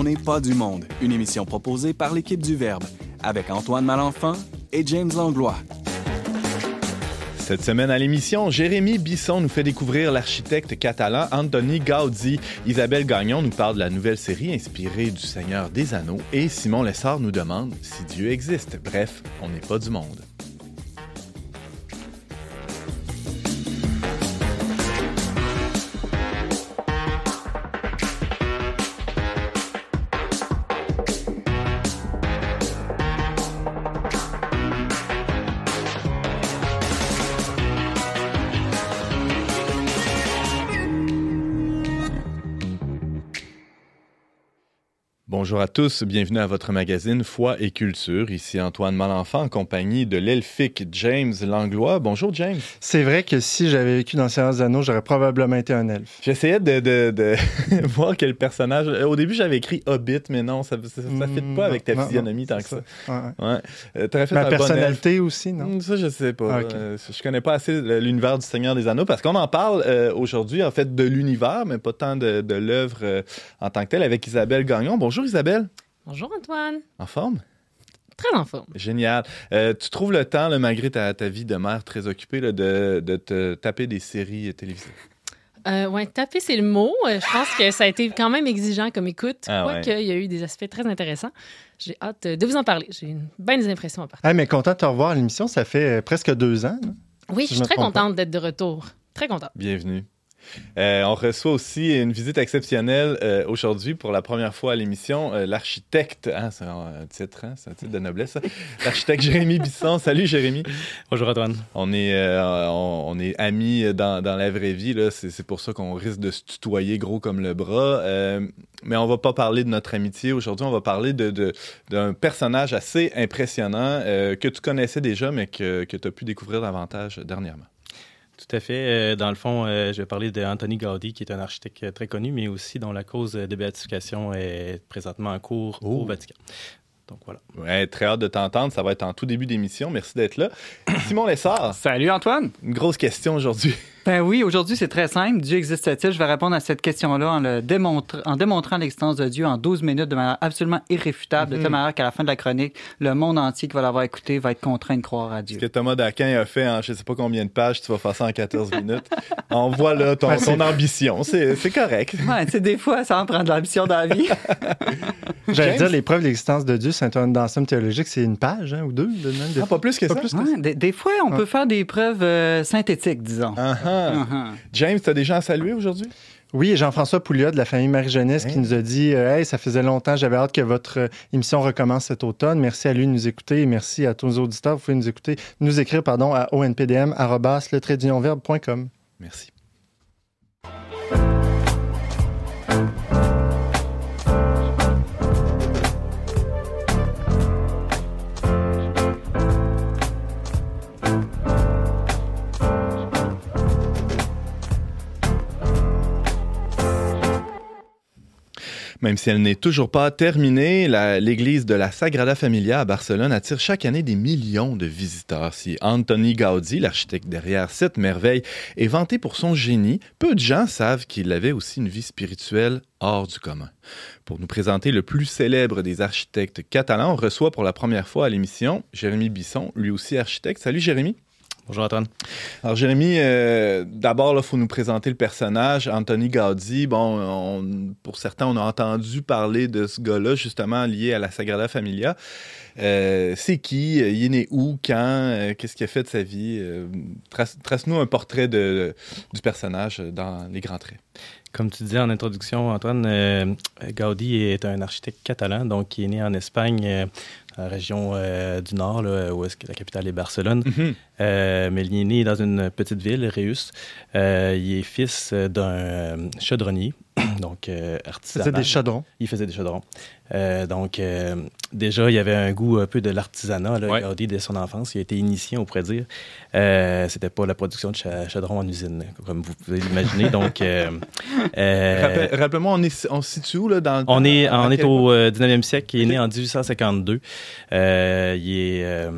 On n'est pas du monde, une émission proposée par l'équipe du Verbe, avec Antoine Malenfant et James Langlois. Cette semaine à l'émission, Jérémy Bisson nous fait découvrir l'architecte catalan Anthony Gaudi. Isabelle Gagnon nous parle de la nouvelle série inspirée du Seigneur des Anneaux et Simon Lessard nous demande si Dieu existe. Bref, on n'est pas du monde. Bonjour à tous, bienvenue à votre magazine Foi et Culture. Ici Antoine Malenfant en compagnie de l'elfique James Langlois. Bonjour James. C'est vrai que si j'avais vécu dans Seigneur des Anneaux, j'aurais probablement été un elfe. J'essayais de, de, de voir quel personnage. Au début, j'avais écrit Hobbit, mais non, ça ne fit pas avec ta non, physionomie tant que ça. Ouais. Ouais. Euh, fait Ma bon personnalité aussi, non? Ça, je sais pas. Ah, ok. Euh, je connais pas assez l'univers du Seigneur des Anneaux parce qu'on en parle euh, aujourd'hui, en fait, de l'univers, mais pas tant de, de l'œuvre euh, en tant que telle, avec Isabelle Gagnon. Bonjour Isabelle. Bonjour Antoine. En forme? Très en forme. Génial. Euh, tu trouves le temps, là, malgré ta, ta vie de mère très occupée, là, de, de te taper des séries télévisées? Euh, ouais, taper, c'est le mot. Euh, je pense que ça a été quand même exigeant comme écoute. Ah ouais. Quoique, il y a eu des aspects très intéressants. J'ai hâte euh, de vous en parler. J'ai une bonne impression à partir. Ah, mais content de te revoir à l'émission, ça fait presque deux ans. non? Oui, si je suis très contente d'être de retour. Très contente. Bienvenue. Euh, on reçoit aussi une visite exceptionnelle euh, aujourd'hui pour la première fois à l'émission. euh, L'architecte, hein, c'est un titre, hein, c'est un titre de noblesse. ça. L'architecte Jérémy Bisson. Salut Jérémy. Bonjour Antoine. On est, on, on est amis dans, dans la vraie vie. là. C'est c'est pour ça qu'on risque de se tutoyer gros comme le bras. Mais on va pas parler de notre amitié aujourd'hui. On va parler de- de- d'un personnage assez impressionnant que tu connaissais déjà, mais que, que tu as pu découvrir davantage dernièrement. Tout à fait. Euh, Dans le fond, euh, je vais parler d'Anthony Gaudi, qui est un architecte très connu, mais aussi dont la cause de béatification est présentement en cours Oh. au Vatican. Donc voilà. Ouais, très hâte de t'entendre. Ça va être en tout début d'émission. Merci d'être là. Simon Lessard, Salut Antoine. une grosse question aujourd'hui. Ben oui, aujourd'hui c'est très simple. Dieu existe-t-il? Je vais répondre à cette question-là en, le démontre- en démontrant l'existence de Dieu en 12 minutes de manière absolument irréfutable, de telle manière qu'à la fin de la chronique, le monde entier qui va l'avoir écouté va être contraint de croire à Dieu. Ce que Thomas Daquin a fait en je sais pas combien de pages, tu vas faire ça en 14 minutes. On voit là ton, ton ambition. C'est correct. Ouais, tu sais, des fois, ça en prend de l'ambition dans la vie. J'allais dire, les preuves de l'existence de Dieu, c'est un dans somme théologique, c'est une page hein, ou deux. De, même de- Ah, pas plus que ça? plus que Ouais, des, des fois, on peut faire des preuves euh, synthétiques, disons. Ah, ah. Uh-huh. James, tu as des gens à saluer aujourd'hui? Oui, Jean-François Pouliot de la famille Marie-Jeunesse qui nous a dit euh, Hey, ça faisait longtemps, j'avais hâte que votre euh, émission recommence cet automne. Merci à lui de nous écouter et merci à tous nos auditeurs. Vous pouvez nous écouter, nous écrire pardon, à onpdm.com. Merci. Même si elle n'est toujours pas terminée, l'église de la Sagrada Familia à Barcelone attire chaque année des millions de visiteurs. Si Anthony Gaudi, l'architecte derrière cette merveille, est vanté pour son génie, peu de gens savent qu'il avait aussi une vie spirituelle hors du commun. Pour nous présenter le plus célèbre des architectes catalans, on reçoit pour la première fois à l'émission Jérémy Bisson, lui aussi architecte. Salut Jérémy. Bonjour Antoine. Alors, Jérémy, euh, d'abord, il faut nous présenter le personnage, Anthony Gaudi. Bon, on- pour certains, on a entendu parler de ce gars-là, justement, lié à la Sagrada Familia. Euh, c'est qui? Il est né où? Quand? Euh, Qu'est-ce qu'il a fait de sa vie? Euh, trace- Trace-nous un portrait de, du personnage dans les grands traits. Comme tu disais en introduction, Antoine, euh, Gaudi est un architecte catalan, donc qui est né en Espagne, euh, la région euh, du Nord, là, où est-ce que la capitale est Barcelone. Euh, mais il est né dans une petite ville, Reus. Euh, il est fils d'un euh, chaudronnier, donc euh, C'était artisanal. des chaudrons. Il faisait des chaudrons. Euh, donc, euh, déjà, il y avait un goût un peu de l'artisanat, là, Ouais. Gaudi, dès son enfance. Il a été initié, on pourrait dire. Euh, C'était pas la production de cha- chaudrons en usine, comme vous pouvez l'imaginer. donc, euh, euh, Rappel- Rappelle-moi, on, est, on se situe où, là? Dans, on est, à on est au euh, 19e siècle. Il est né en 1852. Euh, il, est, euh,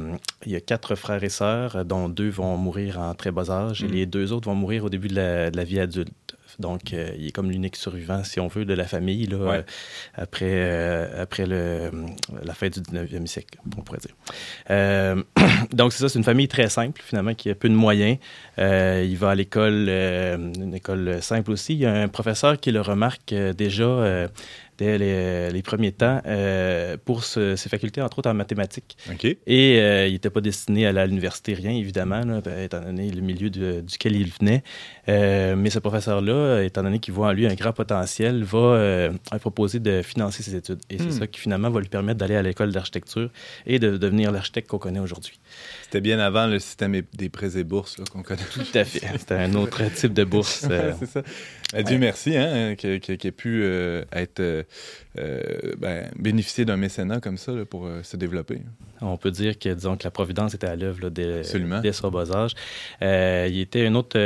il y a quatre frères et sœurs, dont deux vont mourir en très bas âge, et les deux autres vont mourir au début de la, de la vie adulte. Donc, il est comme l'unique survivant, si on veut, de la famille, là, après, après le, la fin du 19e siècle, on pourrait dire. donc, c'est ça, c'est une famille très simple, finalement, qui a peu de moyens. il va à l'école, une école simple aussi. Il y a un professeur qui le remarque déjà dès les, premiers temps euh, pour ses facultés, entre autres en mathématiques. Et euh, il n'était pas destiné à aller à l'université, rien, évidemment, ben, étant donné le milieu duquel il venait. Euh, mais ce professeur-là, étant donné qu'il voit en lui un grand potentiel, va proposer de financer ses études. Et c'est hmm. ça qui finalement va lui permettre d'aller à l'école d'architecture et de devenir l'architecte qu'on connaît aujourd'hui. C'était bien avant le système des prêts et bourses qu'on connaît. Tout à fait. C'était un autre type de bourse. c'est ça. Dieu merci hein, qu'il ait pu être euh, ben, bénéficier d'un mécénat comme ça pour euh, se développer. On peut dire que, disons, que la Providence était à l'œuvre dès, dès son bas âge. Euh, il était un autre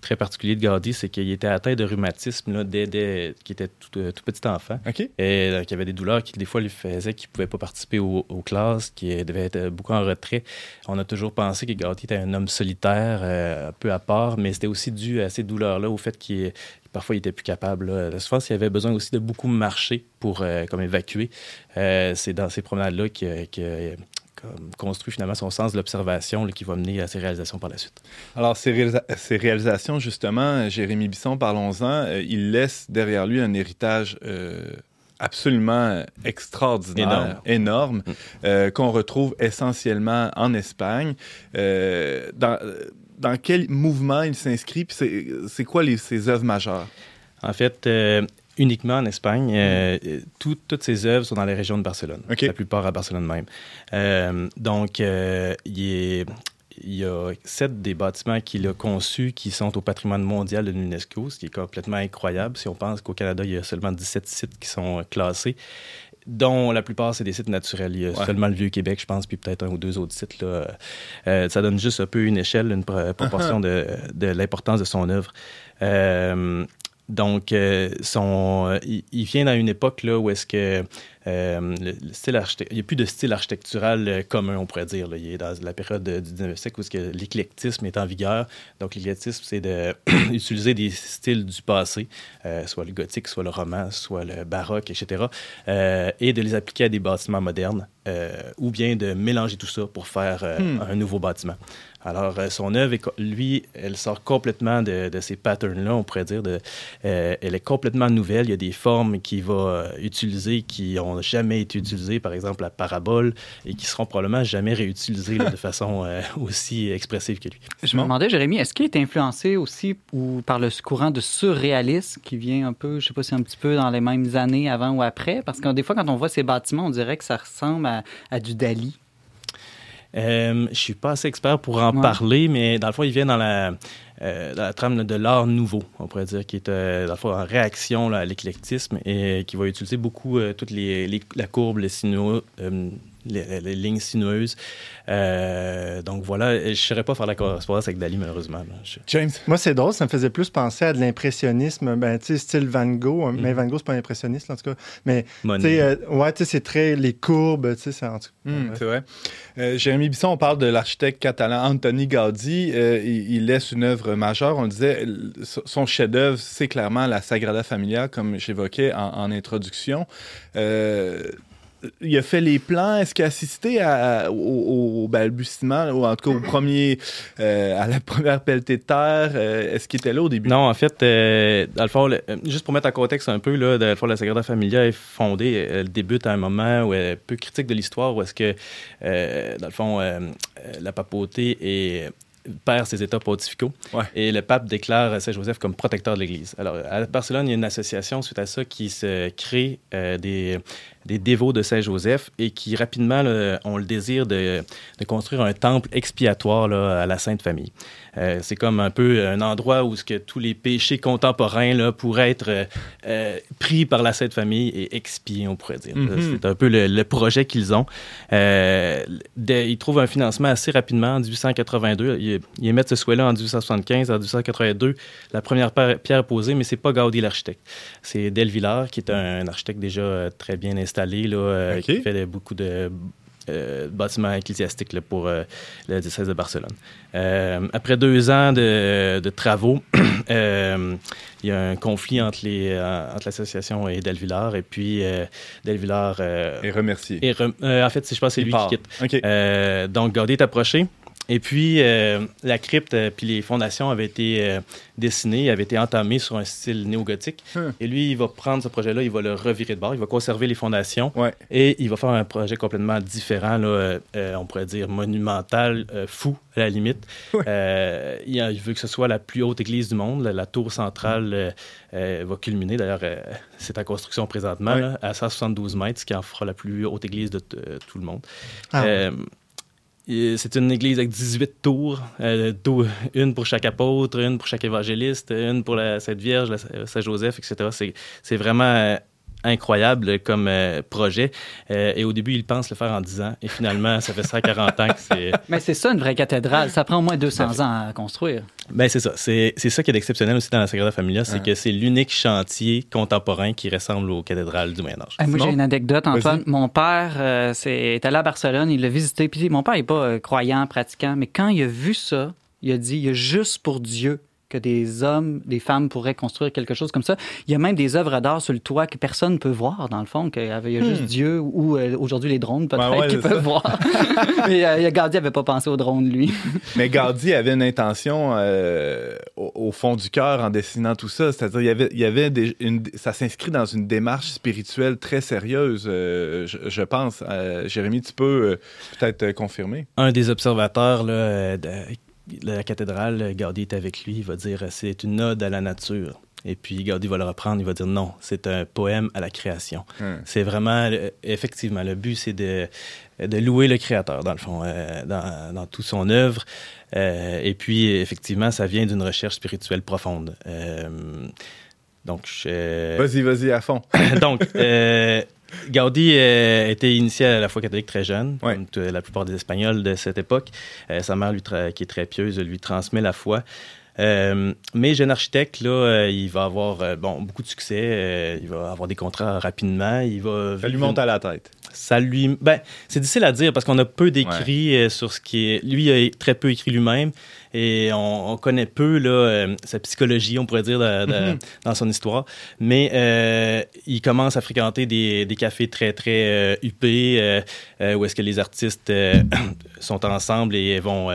très particulier de Gaudi, c'est qu'il était atteint de rhumatisme là, dès, dès qu'il était tout, petit enfant. Et qu'il avait des douleurs qui, des fois, lui faisaient qu'il ne pouvait pas participer aux, classes, qu'il devait être beaucoup en retrait. On a toujours pensé que Gaudi était un homme solitaire, un peu à part, mais c'était aussi dû à ces douleurs-là, au fait qu'il Parfois, il était plus capable. Là. Souvent, s'il avait besoin aussi de beaucoup marcher pour euh, comme évacuer, euh, c'est dans ces promenades-là qu'il construit finalement son sens de l'observation qui va mener à ses réalisations par la suite. Alors, ces, ces réalisations, justement, Jérémy Bisson, parlons-en, euh, il laisse derrière lui un héritage absolument extraordinaire, énorme, mm. qu'on retrouve essentiellement en Espagne. dans, dans quel mouvement il s'inscrit, c'est quoi les, ses œuvres majeures? En fait, euh, uniquement en Espagne. Euh, toutes ses œuvres sont dans les régions de Barcelone. La plupart à Barcelone même. Euh, donc, il, il, y a sept des bâtiments qu'il a conçus qui sont au patrimoine mondial de l'UNESCO, ce qui est complètement incroyable si on pense qu'au Canada, il y a seulement 17 sites qui sont classés dont la plupart, c'est des sites naturels. Il y a seulement le Vieux-Québec, je pense, puis peut-être un ou deux autres sites. Là. Euh, ça donne juste un peu une échelle, une proportion de, de l'importance de son œuvre. Euh, donc, euh, son, il, vient dans une époque là, où est-ce que euh, le style il n'y a plus de style architectural euh, commun, on pourrait dire. Il est dans la période du 19e siècle où l'éclectisme est en vigueur. Donc, l'éclectisme, c'est d'utiliser des styles du passé, soit le gothique, soit le roman, soit le baroque, etc., et de les appliquer à des bâtiments modernes, ou bien de mélanger tout ça pour faire hmm. un nouveau bâtiment. Alors, euh, son œuvre, lui, elle sort complètement de, ces patterns-là, on pourrait dire. De, euh, elle est complètement nouvelle. Il y a des formes qu'il va euh, utiliser qui n'ont jamais été utilisées, par exemple la parabole, et qui seront probablement jamais réutilisées de façon aussi expressive que lui. Je me demandais, Jérémy, est-ce qu'il est influencé aussi ou par le courant de surréalisme qui vient un peu, je sais pas si un petit peu dans les mêmes années avant ou après? Parce que des fois, quand on voit ces bâtiments, on dirait que ça ressemble à du Dali. Euh, je suis pas assez expert pour en parler, mais dans le fond, il vient dans la, euh, la trame de l'art nouveau, on pourrait dire, qui est euh, dans le fond, en réaction à l'éclectisme et qui va utiliser beaucoup euh, toutes les, les, la courbe, les sinueux, les, lignes sinueuses. Euh, donc voilà, je ne saurais pas faire la correspondance avec Dali, malheureusement. James? Moi, c'est drôle, ça me faisait plus penser à de l'impressionnisme, ben, tu sais, style Van Gogh. Hein, mais. Van Gogh, c'est pas impressionniste, en tout cas. Mais, tu sais, euh, ouais, tu sais, c'est très les courbes, tu sais, c'est en tout cas. Mm, c'est vrai. Euh, Jérémy Bisson, on parle de l'architecte catalan Antoni Gaudi. il, laisse une œuvre majeure. On disait, son chef-d'œuvre, c'est clairement la Sagrada Familia, comme j'évoquais en, en, introduction il a fait les plans. Est-ce qu'il a assisté au, balbutiement, ou en tout cas au premier, euh, à la première pelletée de terre? Euh, est-ce qu'il était là au début? Non, en fait, euh, dans le fond, juste pour mettre en contexte un peu, là, dans le fond, la Sagrada Familia est fondée, elle débute à un moment où elle est peu critique de l'histoire, où est-ce que, dans le fond, la papauté est perd ses états pontificaux. Et le pape déclare Saint-Joseph comme protecteur de l'Église. Alors, à Barcelone, il y a une association suite à ça qui se crée des, des dévots de Saint-Joseph et qui rapidement ont le désir de, de, construire un temple expiatoire là, à la Sainte Famille. Euh, c'est comme un peu un endroit où ce que tous les péchés contemporains là, pourraient être euh, euh, pris par la Sainte Famille et expiés, on pourrait dire. Mm-hmm. C'est un peu le, projet qu'ils ont. ils trouvent un financement assez rapidement en 1882. Ils, ils émettent ce souhait-là en 1875, en 1882. La première pierre posée, mais c'est pas Gaudi l'architecte. C'est Del Villar, qui est un, architecte déjà très bien installé, là, qui fait beaucoup de bâtiment ecclésiastique pour le diocèse de Barcelone. après deux ans de, travaux, il y a un conflit entre, les, entre l'association et Delvillard, et puis Delvillard... est remercié. en fait, je pense que c'est lui qui quitte. donc, Gaudi est approché. Et puis, euh, la crypte euh, puis les fondations avaient été euh, dessinées, avaient été entamées sur un style néo-gothique. Hum. Et lui, il va prendre ce projet-là, il va le revirer de bord, il va conserver les fondations et il va faire un projet complètement différent, là, on pourrait dire monumental, fou à la limite. Il, veut que ce soit la plus haute église du monde. La, tour centrale va culminer, d'ailleurs, c'est en construction présentement, à 172 mètres, ce qui en fera la plus haute église de tout le monde. Ah c'est une église avec 18 tours, euh, une pour chaque apôtre, une pour chaque évangéliste, une pour la Sainte Vierge, Saint Joseph, etc. C'est vraiment euh, incroyable comme euh, projet. Euh, et au début, il pense le faire en 10 ans. Et finalement, ça fait ça 40 ans que c'est... Mais c'est ça, une vraie cathédrale. Ça prend au moins 200 ans à construire. Ben c'est ça. C'est, ça qui est exceptionnel aussi dans la Sagrada Familia, c'est que c'est l'unique chantier contemporain qui ressemble aux cathédrales du Moyen Âge. moi, j'ai une anecdote, Antoine. Mon père euh, est allé à Barcelone, il l'a visité. Puis mon père n'est pas croyant, pratiquant, mais quand il a vu ça, il a dit, il y a juste pour Dieu que des hommes, des femmes pourraient construire quelque chose comme ça. Il y a même des œuvres d'art sur le toit que personne ne peut voir, dans le fond, qu'il y a juste hmm. Dieu ou euh, aujourd'hui les drones peut-être qui peuvent voir. Mais euh, Gaudi n'avait pas pensé aux drones, lui. Mais Gaudi avait une intention euh, au, fond du cœur en dessinant tout ça. C'est-à-dire, il y avait, il y avait une, ça s'inscrit dans une démarche spirituelle très sérieuse, je, pense. Jérémy, tu peux peut-être confirmer? Un des observateurs là, la cathédrale, Gaudi est avec lui, il va dire c'est une ode à la nature. Et puis Gaudi va le reprendre, il va dire non, c'est un poème à la création. Hmm. C'est vraiment, euh, effectivement, le but, c'est de, de, louer le créateur, dans le fond, euh, dans, dans toute son œuvre. Euh, et puis, effectivement, ça vient d'une recherche spirituelle profonde. donc, Vas-y, vas-y, à fond. donc, Gaudi euh, était initié à la foi catholique très jeune, comme la plupart des Espagnols de cette époque. Euh, sa mère, lui, qui est très pieuse, lui transmet la foi. Euh, mais jeune architecte, là, il va avoir bon, beaucoup de succès. il va avoir des contrats rapidement. Il va Ça lui monte à la tête. Ça lui. Ben, c'est difficile à dire parce qu'on a peu d'écrits sur ce qui est. Lui, il a très peu écrit lui-même et on, connaît peu là, euh, sa psychologie, on pourrait dire, mhm. dans son histoire. Mais euh, il commence à fréquenter des, des cafés très, très euh, huppés, où est-ce que les artistes sont ensemble et vont,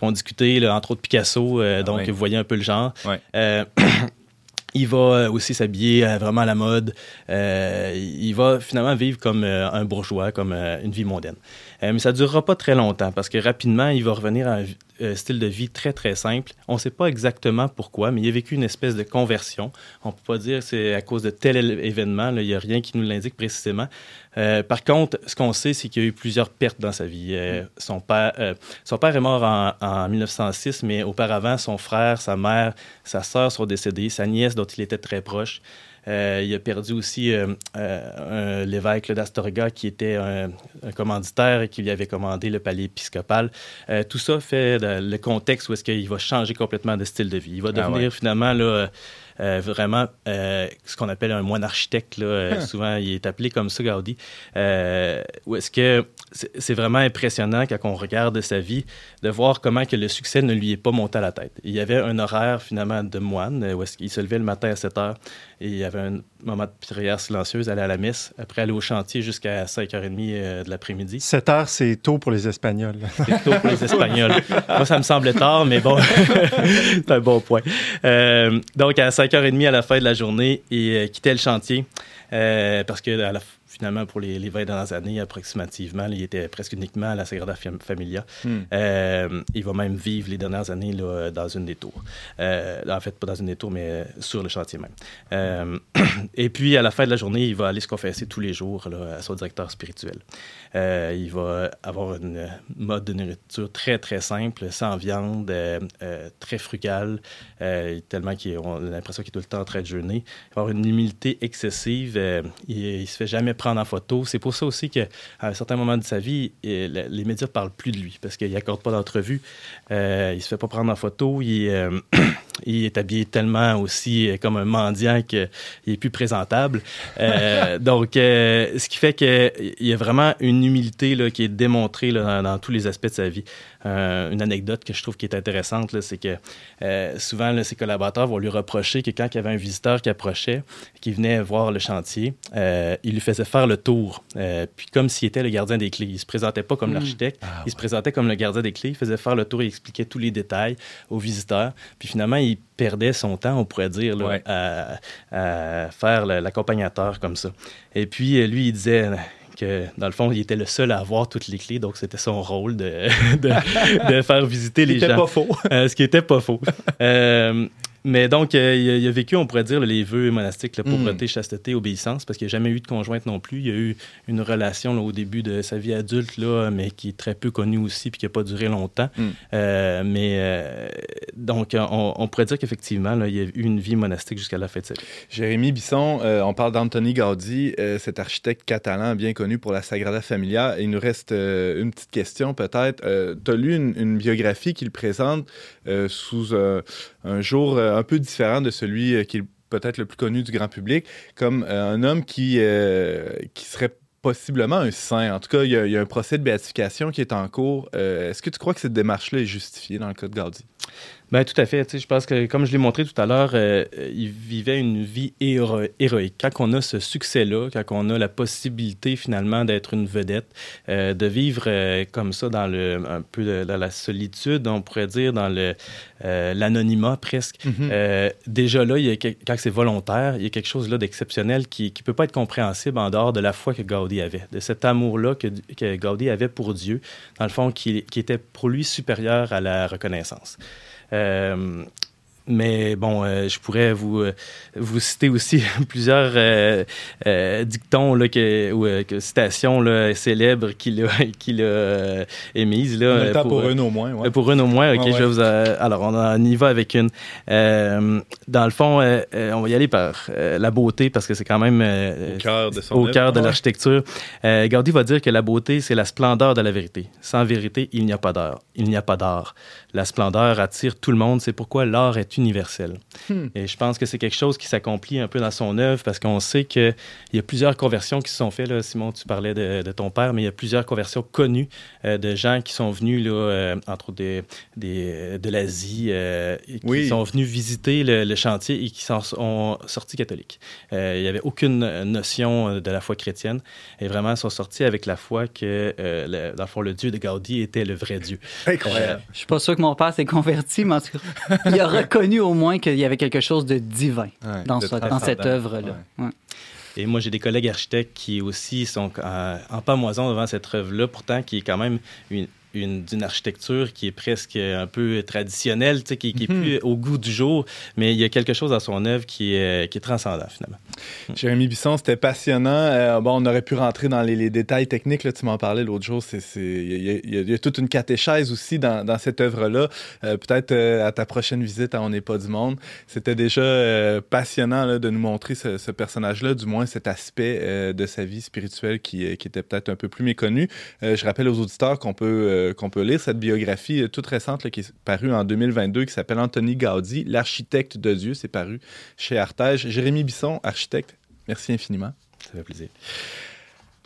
vont discuter, là, entre autres Picasso. Ah donc, vous voyez un peu le genre. il va aussi s'habiller vraiment à la mode. il va finalement vivre comme un bourgeois, comme une vie mondaine. Mais ça ne durera pas très longtemps parce que rapidement, il va revenir à euh, style de vie très, très simple. On ne sait pas exactement pourquoi, mais il a vécu une espèce de conversion. On ne peut pas dire c'est à cause de tel événement. Il n'y a rien qui nous l'indique précisément. Euh, par contre, ce qu'on sait, c'est qu'il y a eu plusieurs pertes dans sa vie. Euh, son, père, son père est mort en, en, 1906, mais auparavant, son frère, sa mère, sa sœur sont décédés, sa nièce, dont il était très proche. Euh, il a perdu aussi euh, euh, l'évêque d'Astorga, qui était un, commanditaire et qui lui avait commandé le palais épiscopal. tout ça fait le contexte où est-ce qu'il va changer complètement de style de vie. Il va ah devenir finalement là, vraiment euh, ce qu'on appelle un moine architecte. Là, euh, hein. Souvent, il est appelé comme ça, Gaudi. où est-ce que c'est vraiment impressionnant quand on regarde sa vie de voir comment que le succès ne lui est pas monté à la tête. Il y avait un horaire finalement de moine où est-ce qu'il se levait le matin à 7 heures et il y avait un moment de prière silencieuse, aller à la messe, après aller au chantier jusqu'à 5h30 de l'après-midi. 7 heures, c'est tôt pour les Espagnols. C'est tôt pour les Espagnols. Moi, ça me semblait tard, mais bon, c'est un bon point. donc, à 5 5h30 à la fin de la journée et euh, quitter le chantier euh, parce que à la, finalement, pour les, les 20 dernières années, approximativement, il était presque uniquement à la Sagrada Familia. Hmm. Euh, il va même vivre les dernières années là, dans une des tours. Euh, en fait, pas dans une des tours, mais sur le chantier même. Et puis, à la fin de la journée, il va aller se confesser tous les jours là, à son directeur spirituel. il va avoir une mode de nourriture très, très simple, sans viande, très frugal, tellement qu'il a l'impression qu'il est tout le temps en train de jeûner. Il va avoir une humilité excessive. Il, il se fait jamais prendre en photo. C'est pour ça aussi qu'à un certain moment de sa vie, les médias ne parlent plus de lui parce qu'il n'accorde pas d'entrevue. Euh, il ne se fait pas prendre en photo. Il, euh, il est habillé tellement aussi comme un mendiant qu'il est plus présentable. donc, ce qui fait qu'il y a vraiment une humilité là, qui est démontrée là, dans, tous les aspects de sa vie. une anecdote que je trouve qui est intéressante, c'est que souvent, ses collaborateurs vont lui reprocher que quand il y avait un visiteur qui approchait, qui venait voir le chantier, il lui faisait faire le tour. puis comme s'il était le gardien des clés. Il se présentait pas comme hmm. l'architecte, ah il se présentait comme le gardien des clés. Il faisait faire le tour, il expliquait tous les détails aux visiteurs. Puis finalement, il perdait son temps, on pourrait dire, à, faire l'accompagnateur comme ça. Et puis, euh, lui, il disait que, dans le fond, il était le seul à avoir toutes les clés, donc c'était son rôle de, de, faire visiter les gens. Ce qui n'était pas faux. Euh, ce qui n'était pas faux. Mais donc, euh, il, a, vécu, on pourrait dire, les vœux monastiques, la pauvreté, chasteté, obéissance, parce qu'il n'a jamais eu de conjointe non plus. Il y a eu une relation au début de sa vie adulte, là, mais qui est très peu connue aussi, puis qui n'a pas duré longtemps. Mm. Euh, mais euh, donc, on, pourrait dire qu'effectivement, il y a eu une vie monastique jusqu'à la fin de sa vie. Jérémy Bisson, on parle d'Anthony Gaudi, cet architecte catalan bien connu pour la Sagrada Familia. Il nous reste une petite question peut-être. tu as lu une, une, biographie qu'il présente sous un jour un peu différent de celui euh, qui est peut-être le plus connu du grand public, comme euh, un homme qui, euh, qui serait possiblement un saint. En tout cas, il y, a, un procès de béatification qui est en cours. Est-ce que tu crois que cette démarche-là est justifiée dans le cas de Gaudi? Ben, tout à fait. Je pense que, comme je l'ai montré tout à l'heure, euh, il vivait une vie héroïque. Quand on a ce succès-là, quand on a la possibilité finalement d'être une vedette, euh, de vivre euh, comme ça dans le, un peu dans la solitude, on pourrait dire, dans le, l'anonymat presque, mm-hmm. déjà là, il y a, quand c'est volontaire, il y a quelque chose là d'exceptionnel qui ne peut pas être compréhensible en dehors de la foi que Gaudi avait, de cet amour-là que, que Gaudi avait pour Dieu, dans le fond, qui, qui était pour lui supérieur à la reconnaissance. Euh, mais bon, euh, je pourrais vous, euh, vous citer aussi plusieurs euh, dictons là, que, ou citations là, célèbres qu'il a, qu'il a émises. Là, pour, pour une au moins. Ouais. Pour une au moins, OK. je vais vous, alors, on, y va avec une. dans le fond, on va y aller par la beauté parce que c'est quand même au cœur de, au cœur de l'architecture. Gaudi va dire que la beauté, c'est la splendeur de la vérité. Sans vérité, il n'y a pas d'art. Il n'y a pas d'art. La splendeur attire tout le monde. C'est pourquoi l'art est universel. Hmm. Et je pense que c'est quelque chose qui s'accomplit un peu dans son œuvre parce qu'on sait qu'il y a plusieurs conversions qui se sont faites. Là. Simon, tu parlais de, ton père, mais il y a plusieurs conversions connues euh, de gens qui sont venus, là, euh, entre autres des, des, de l'Asie, euh, qui sont venus visiter le, chantier et qui sont, sortis catholiques. il n'y avait aucune notion de la foi chrétienne et vraiment ils sont sortis avec la foi que, le, dans le fond, le Dieu de Gaudi était le vrai Dieu. Incroyable. je suis pas sûr que mon père s'est converti, mais en tout cas, il a reconnu au moins qu'il y avait quelque chose de divin dans, cette œuvre-là. Et moi, j'ai des collègues architectes qui aussi sont en pamoison devant cette œuvre-là, pourtant qui est quand même une, d'une architecture qui est presque un peu traditionnelle, qui, qui est mhm. plus au goût du jour, mais il y a quelque chose dans son œuvre qui est, qui est transcendant finalement. Mhm. Jérémy Bisson, c'était passionnant. Euh, bon, on aurait pu rentrer dans les, détails techniques, là, tu m'en parlais l'autre jour. Il y, a toute une catéchèse aussi dans, dans cette œuvre-là. Euh, peut-être euh, à ta prochaine visite à On n'est pas du monde. C'était déjà passionnant là, de nous montrer ce, ce personnage-là, du moins cet aspect de sa vie spirituelle qui, qui était peut-être un peu plus méconnu. je rappelle aux auditeurs qu'on peut euh, qu'on peut lire cette biographie euh, toute récente qui est parue en 2022 qui s'appelle Anthony Gaudi, l'architecte de Dieu. C'est paru chez Artege. Jérémy Bisson, architecte, merci infiniment. Ça fait plaisir.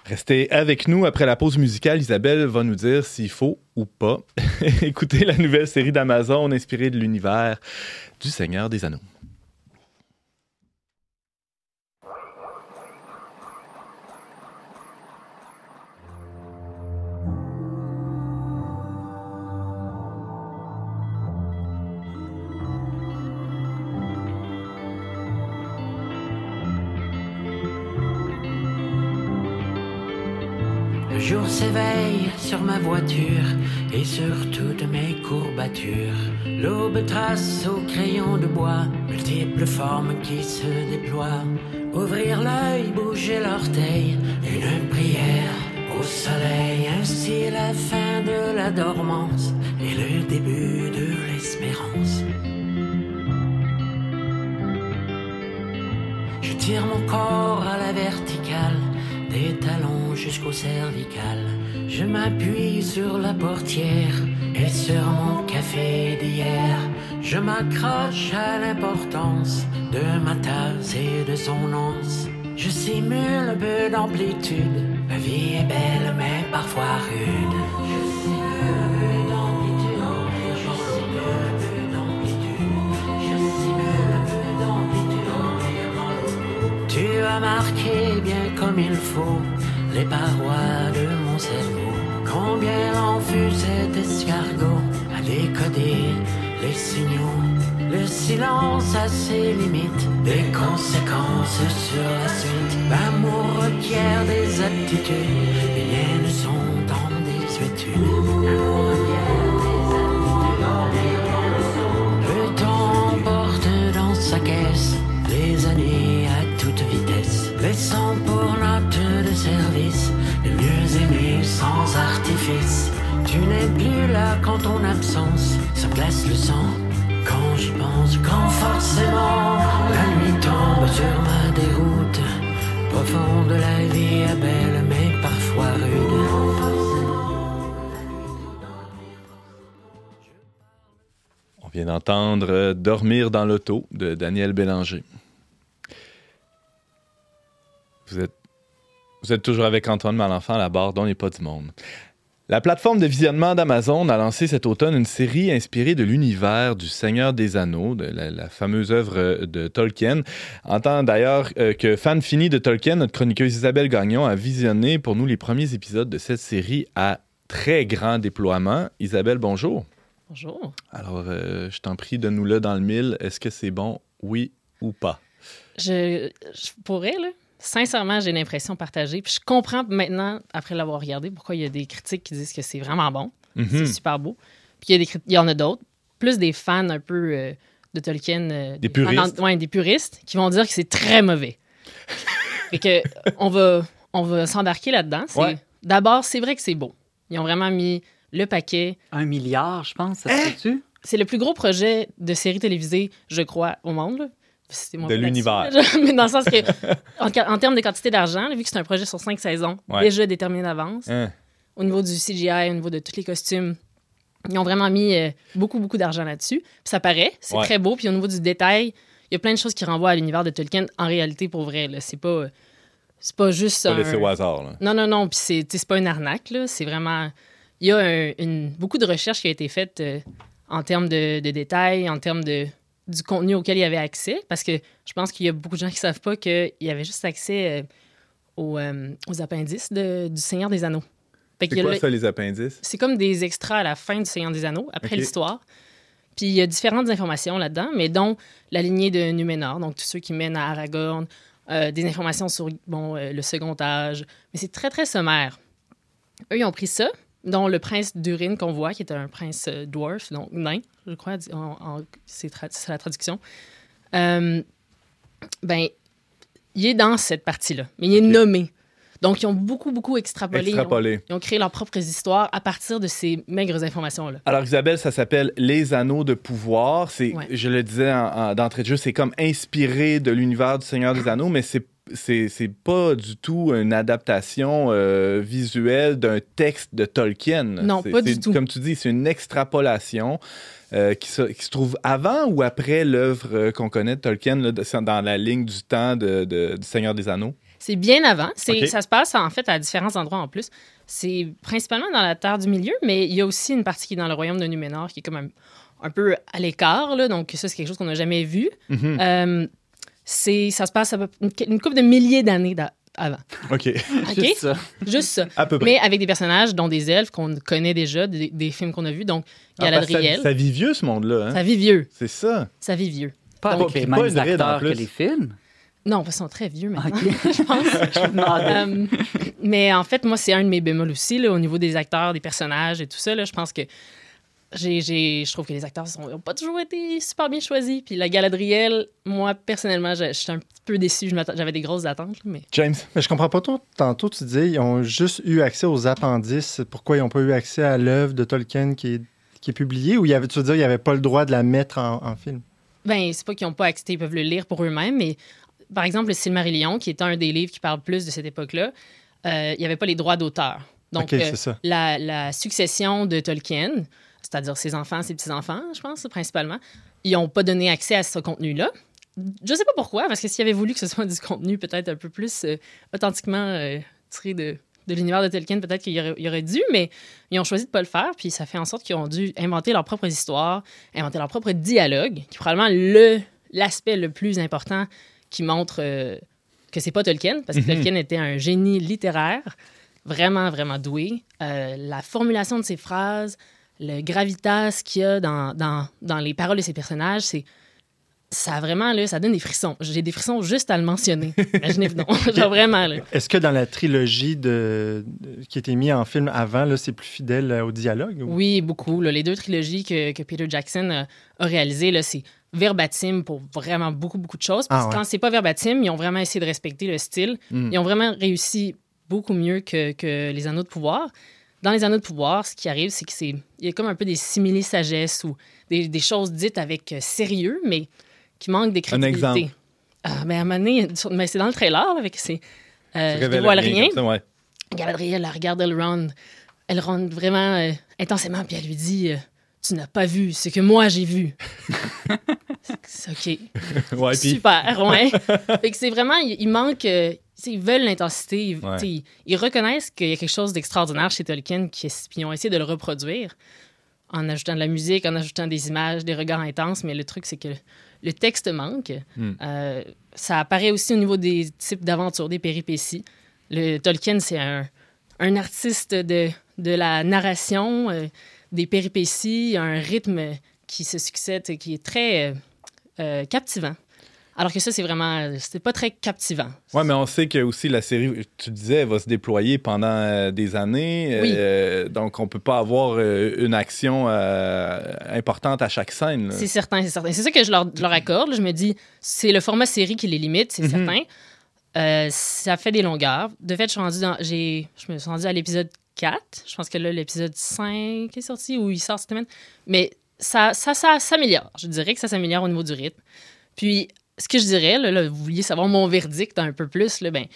Restez avec nous après la pause musicale. Isabelle va nous dire s'il faut ou pas écouter la nouvelle série d'Amazon inspirée de l'univers du Seigneur des Anneaux. Jour s'éveille sur ma voiture et sur toutes mes courbatures. L'aube trace au crayon de bois multiples formes qui se déploient. Ouvrir l'œil, bouger l'orteil, une prière au soleil, ainsi la fin de la dormance et le début de l'espérance. Je tire mon corps à la verticale talons jusqu'au cervical. Je m'appuie sur la portière et sur mon café d'hier. Je m'accroche à l'importance de ma tasse et de son once. Je simule un peu d'amplitude. Ma vie est belle, mais parfois rude. As bien comme il faut les parois de mon cerveau. Combien l'en fut cet escargot à décoder les signaux. Le silence a ses limites, des conséquences sur la suite. L'amour requiert des aptitudes, les miennes sont en désuétude. À toute vitesse, laissant pour note de service le mieux aimé sans artifice. Tu n'es plus là quand ton absence se glace le sang. Quand j'y pense, quand forcément la nuit tombe sur ma déroute. Profonde la vie est belle, mais parfois rude. On vient d'entendre Dormir dans l'auto de Daniel Bélanger. Vous êtes, vous êtes toujours avec Antoine Malenfant à la barre dont n'est pas du monde. La plateforme de visionnement d'Amazon a lancé cet automne une série inspirée de l'univers du Seigneur des Anneaux, de la, la fameuse œuvre de Tolkien. En tant d'ailleurs euh, que fan fini de Tolkien, notre chroniqueuse Isabelle Gagnon a visionné pour nous les premiers épisodes de cette série à très grand déploiement. Isabelle, bonjour. Bonjour. Alors, euh, je t'en prie, donne-nous-le dans le mille. Est-ce que c'est bon, oui ou pas? Je, je pourrais, là. Sincèrement, j'ai l'impression partagée. Puis je comprends maintenant, après l'avoir regardé, pourquoi il y a des critiques qui disent que c'est vraiment bon. Mhm. C'est super beau. Puis il y, a des crit- il y en a d'autres, plus des fans un peu euh, de Tolkien. euh, Des puristes. ouais, des puristes qui vont dire que c'est très mauvais. Et que on va, on va s'embarquer là-dedans. Ouais. D'abord, c'est vrai que c'est beau. Ils ont vraiment mis le paquet. Un milliard, je pense, ça se fait-tu? C'est le plus gros projet de série télévisée, je crois, au monde. Moi De l'univers. Mais dans le sens que, en, en termes de quantité d'argent, vu que c'est un projet sur cinq saisons, Ouais. déjà déterminé d'avance, Hein? au niveau du CGI, au niveau de tous les costumes, ils ont vraiment mis euh, beaucoup, beaucoup d'argent là-dessus. Puis ça paraît, c'est Ouais. très beau. Puis au niveau du détail, il y a plein de choses qui renvoient à l'univers de Tolkien en réalité, pour vrai. C'est pas, euh, c'est pas juste. Pas un- laissé au hasard. Là. non, non, non. Puis c'est, pas une arnaque, là. C'est vraiment. Il y a un- une, beaucoup de recherches qui a été faite euh, en termes de, de détails, en termes de, du contenu auquel il y avait accès. Parce que je pense qu'il y a beaucoup de gens qui savent pas qu'il y avait juste accès euh, aux, euh, aux appendices de- du Seigneur des Anneaux. C'est quoi le- ça, les appendices? c'est comme des extras à la fin du Seigneur des Anneaux, après l'histoire. Puis il y a différentes informations là-dedans, mais dont la lignée de Numénor, donc tous ceux qui mènent à Aragorn, euh, des informations sur bon, euh, le second âge. Mais c'est très, très sommaire. Eux, ils ont pris ça, dont le prince d'Urin qu'on voit, qui est un prince euh, dwarf, donc nain, je crois, c'est tra- la traduction. Euh, ben, il est dans cette partie-là, mais il est nommé. Donc, ils ont beaucoup, beaucoup extrapolé. Ils ont- Extrapolé. ils ont créé leurs propres histoires à partir de ces maigres informations-là. Alors, Isabelle, ça s'appelle Les Anneaux de pouvoir. C'est, Ouais. Je le disais en- en- d'entrée de jeu, c'est comme inspiré de l'univers du Seigneur des Anneaux, mais c'est c'est, pas du tout une adaptation euh, visuelle d'un texte de Tolkien. Non, pas du tout. Comme tu dis, c'est une extrapolation euh, qui, se, qui se trouve avant ou après l'œuvre euh, qu'on connaît de Tolkien, là, dans la ligne du temps de, de- du Seigneur des Anneaux? C'est bien avant. Ça se passe en fait à différents endroits en plus. C'est principalement dans la Terre du Milieu, mais il y a aussi une partie qui est dans le royaume de Numénor, qui est comme un, un peu à l'écart. Donc ça, c'est quelque chose qu'on n'a jamais vu. Mhm. Euh, c'est, ça se passe à peu- une, une couple de milliers d'années d'a- avant. OK. Juste ça. Juste ça. À peu près. Mais avec des personnages, dont des elfes qu'on connaît déjà, des, des films qu'on a vus. Donc, Ah, Galadriel. ça, ça vit vieux, ce monde-là. hein? ça vit vieux. C'est ça. Ça vit vieux. Pas Donc, avec les mêmes acteurs que les films? Non, parce qu'ils sont très vieux maintenant, OK. je pense. Je. Euh, mais en fait, moi, c'est un de mes bémols aussi, là, au niveau des acteurs, des personnages et tout ça. Là, je pense que j'ai, j'ai- je trouve que les acteurs n'ont pas toujours été super bien choisis. Puis la Galadriel, moi, personnellement, je- j'étais un petit peu m'attends- J'avais des grosses attentes, mais James? Mais je comprends pas trop. Tantôt, tu disais, ils ont juste eu accès aux appendices. Pourquoi ils n'ont pas eu accès à l'œuvre de Tolkien qui est, qui est publiée? Ou il y avait, tu veux dire, il n'y avait pas le droit de la mettre en, en film? ben, c'est pas qu'ils n'ont pas accès, ils peuvent le lire pour eux-mêmes. Mais par exemple, le Silmarillion, qui est un des livres qui parle plus de cette époque-là, euh, il n'y avait pas les droits d'auteur. Donc, OK, euh, c'est ça. la, la succession de Tolkien, c'est-à-dire ses enfants, ses petits-enfants, je pense, principalement, ils n'ont pas donné accès à ce contenu-là. Je sais pas pourquoi, parce que s'ils avaient voulu que ce soit du contenu peut-être un peu plus euh, authentiquement euh, tiré de, de l'univers de Tolkien, peut-être qu'il aurait, aurait, dû, mais ils ont choisi de pas le faire, puis ça fait en sorte qu'ils ont dû inventer leurs propres histoires, inventer leur propre dialogue, qui est probablement le, l'aspect le plus important qui montre euh, que c'est pas Tolkien, parce que mm-hmm. Tolkien était un génie littéraire, vraiment, vraiment doué. la formulation de ses phrases, le gravitas qu'il y a dans, dans, dans, les paroles de ces personnages, c'est ça vraiment là, ça donne des frissons. J'ai des frissons juste à le mentionner. Imaginez-vous donc, genre vraiment là. Est-ce que dans la trilogie de, qui a été mise en film avant, là, c'est plus fidèle au dialogue Oui, beaucoup. Les deux trilogies que, que Peter Jackson a, a réalisées, là, c'est verbatim pour vraiment beaucoup beaucoup de choses. Parce ah, que quand c'est pas verbatim, ils ont vraiment essayé de respecter le style. Hmm. Ils ont vraiment réussi beaucoup mieux que, que les Anneaux de pouvoir dans les anneaux de pouvoir, ce qui arrive, c'est qu'il y a comme un peu des simili-sagesse ou des, des, choses dites avec euh, sérieux, mais qui manquent des Un exemple. Ah, à un moment donné, mais c'est dans le trailer, avec c'est. Euh, je dévoile rien. Ça, ouais. Galadriel, elle regarde Elrond. Elle rentre vraiment euh, intensément, puis elle lui dit Tu n'as pas vu ce que moi j'ai vu. OK. ouais, Super, ouais. fait que c'est vraiment, il, manque ils veulent l'intensité. Ils, reconnaissent qu'il y a quelque chose d'extraordinaire chez Tolkien, qui, puis ils ont essayé de le reproduire en ajoutant de la musique, en ajoutant des images, des regards intenses. Mais le truc, c'est que le texte manque. Hmm. Euh, ça apparaît aussi au niveau des types d'aventures, des péripéties. Le Tolkien, c'est un, artiste de, de la narration, euh, des péripéties, un rythme qui se succède, qui est très euh, captivant. Alors que ça, c'est vraiment, c'était pas très captivant. Ouais, mais on sait que aussi la série, tu disais, va se déployer pendant euh, des années. Oui. Euh, donc, on peut pas avoir euh, une action importante à chaque scène. C'est certain, c'est certain. C'est ça que je leur, leur accorde. Je me dis, c'est le format série qui les limite, c'est mhm. certain. ça fait des longueurs. De fait, je suis rendu dans, j'ai, je me suis rendu à l'épisode 4. Je pense que là, l'épisode 5 est sorti ou il sort cette semaine. Mais ça, ça, ça s'améliore. Je dirais que ça s'améliore au niveau du rythme. Puis, ce que je dirais, là, vous vouliez savoir mon verdict un peu plus, là, ben,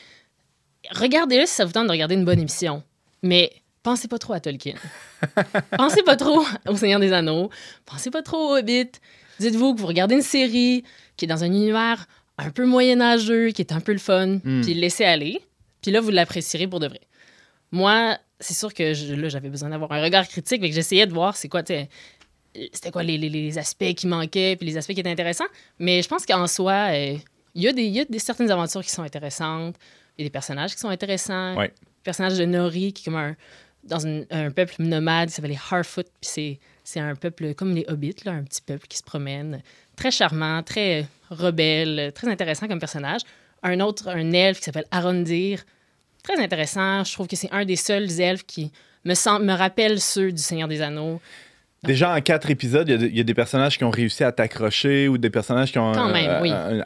regardez-le si ça vous tente de regarder une bonne émission. Mais pensez pas trop à Tolkien. pensez pas trop au Seigneur des Anneaux. Pensez pas trop au Hobbit. Dites-vous que vous regardez une série qui est dans un univers un peu moyenâgeux, qui est un peu le fun, hmm. puis laissez aller. Puis là, vous l'apprécierez pour de vrai. Moi, c'est sûr que là, j'avais besoin d'avoir un regard critique, mais j'essayais de voir c'est quoi, c'était quoi les, les, aspects qui manquaient, puis les aspects qui étaient intéressants. Mais je pense qu'en soi, euh, il y, a des, y a des, certaines aventures qui sont intéressantes. Il y a des personnages qui sont intéressants. Le personnage de Nori, qui est comme un, dans un peuple nomade, qui s'appelle les Harfoot, puis c'est un peuple comme les Hobbits, là, un petit peuple qui se promène. Très charmant, très rebelle, très intéressant comme personnage. Un autre, un elfe qui s'appelle Arondir. Très intéressant. Je trouve que c'est un des seuls elfes qui me, semble, me rappelle ceux du Seigneur des Anneaux. Déjà en quatre épisodes, il y, a des personnages qui ont réussi à t'accrocher ou des personnages qui ont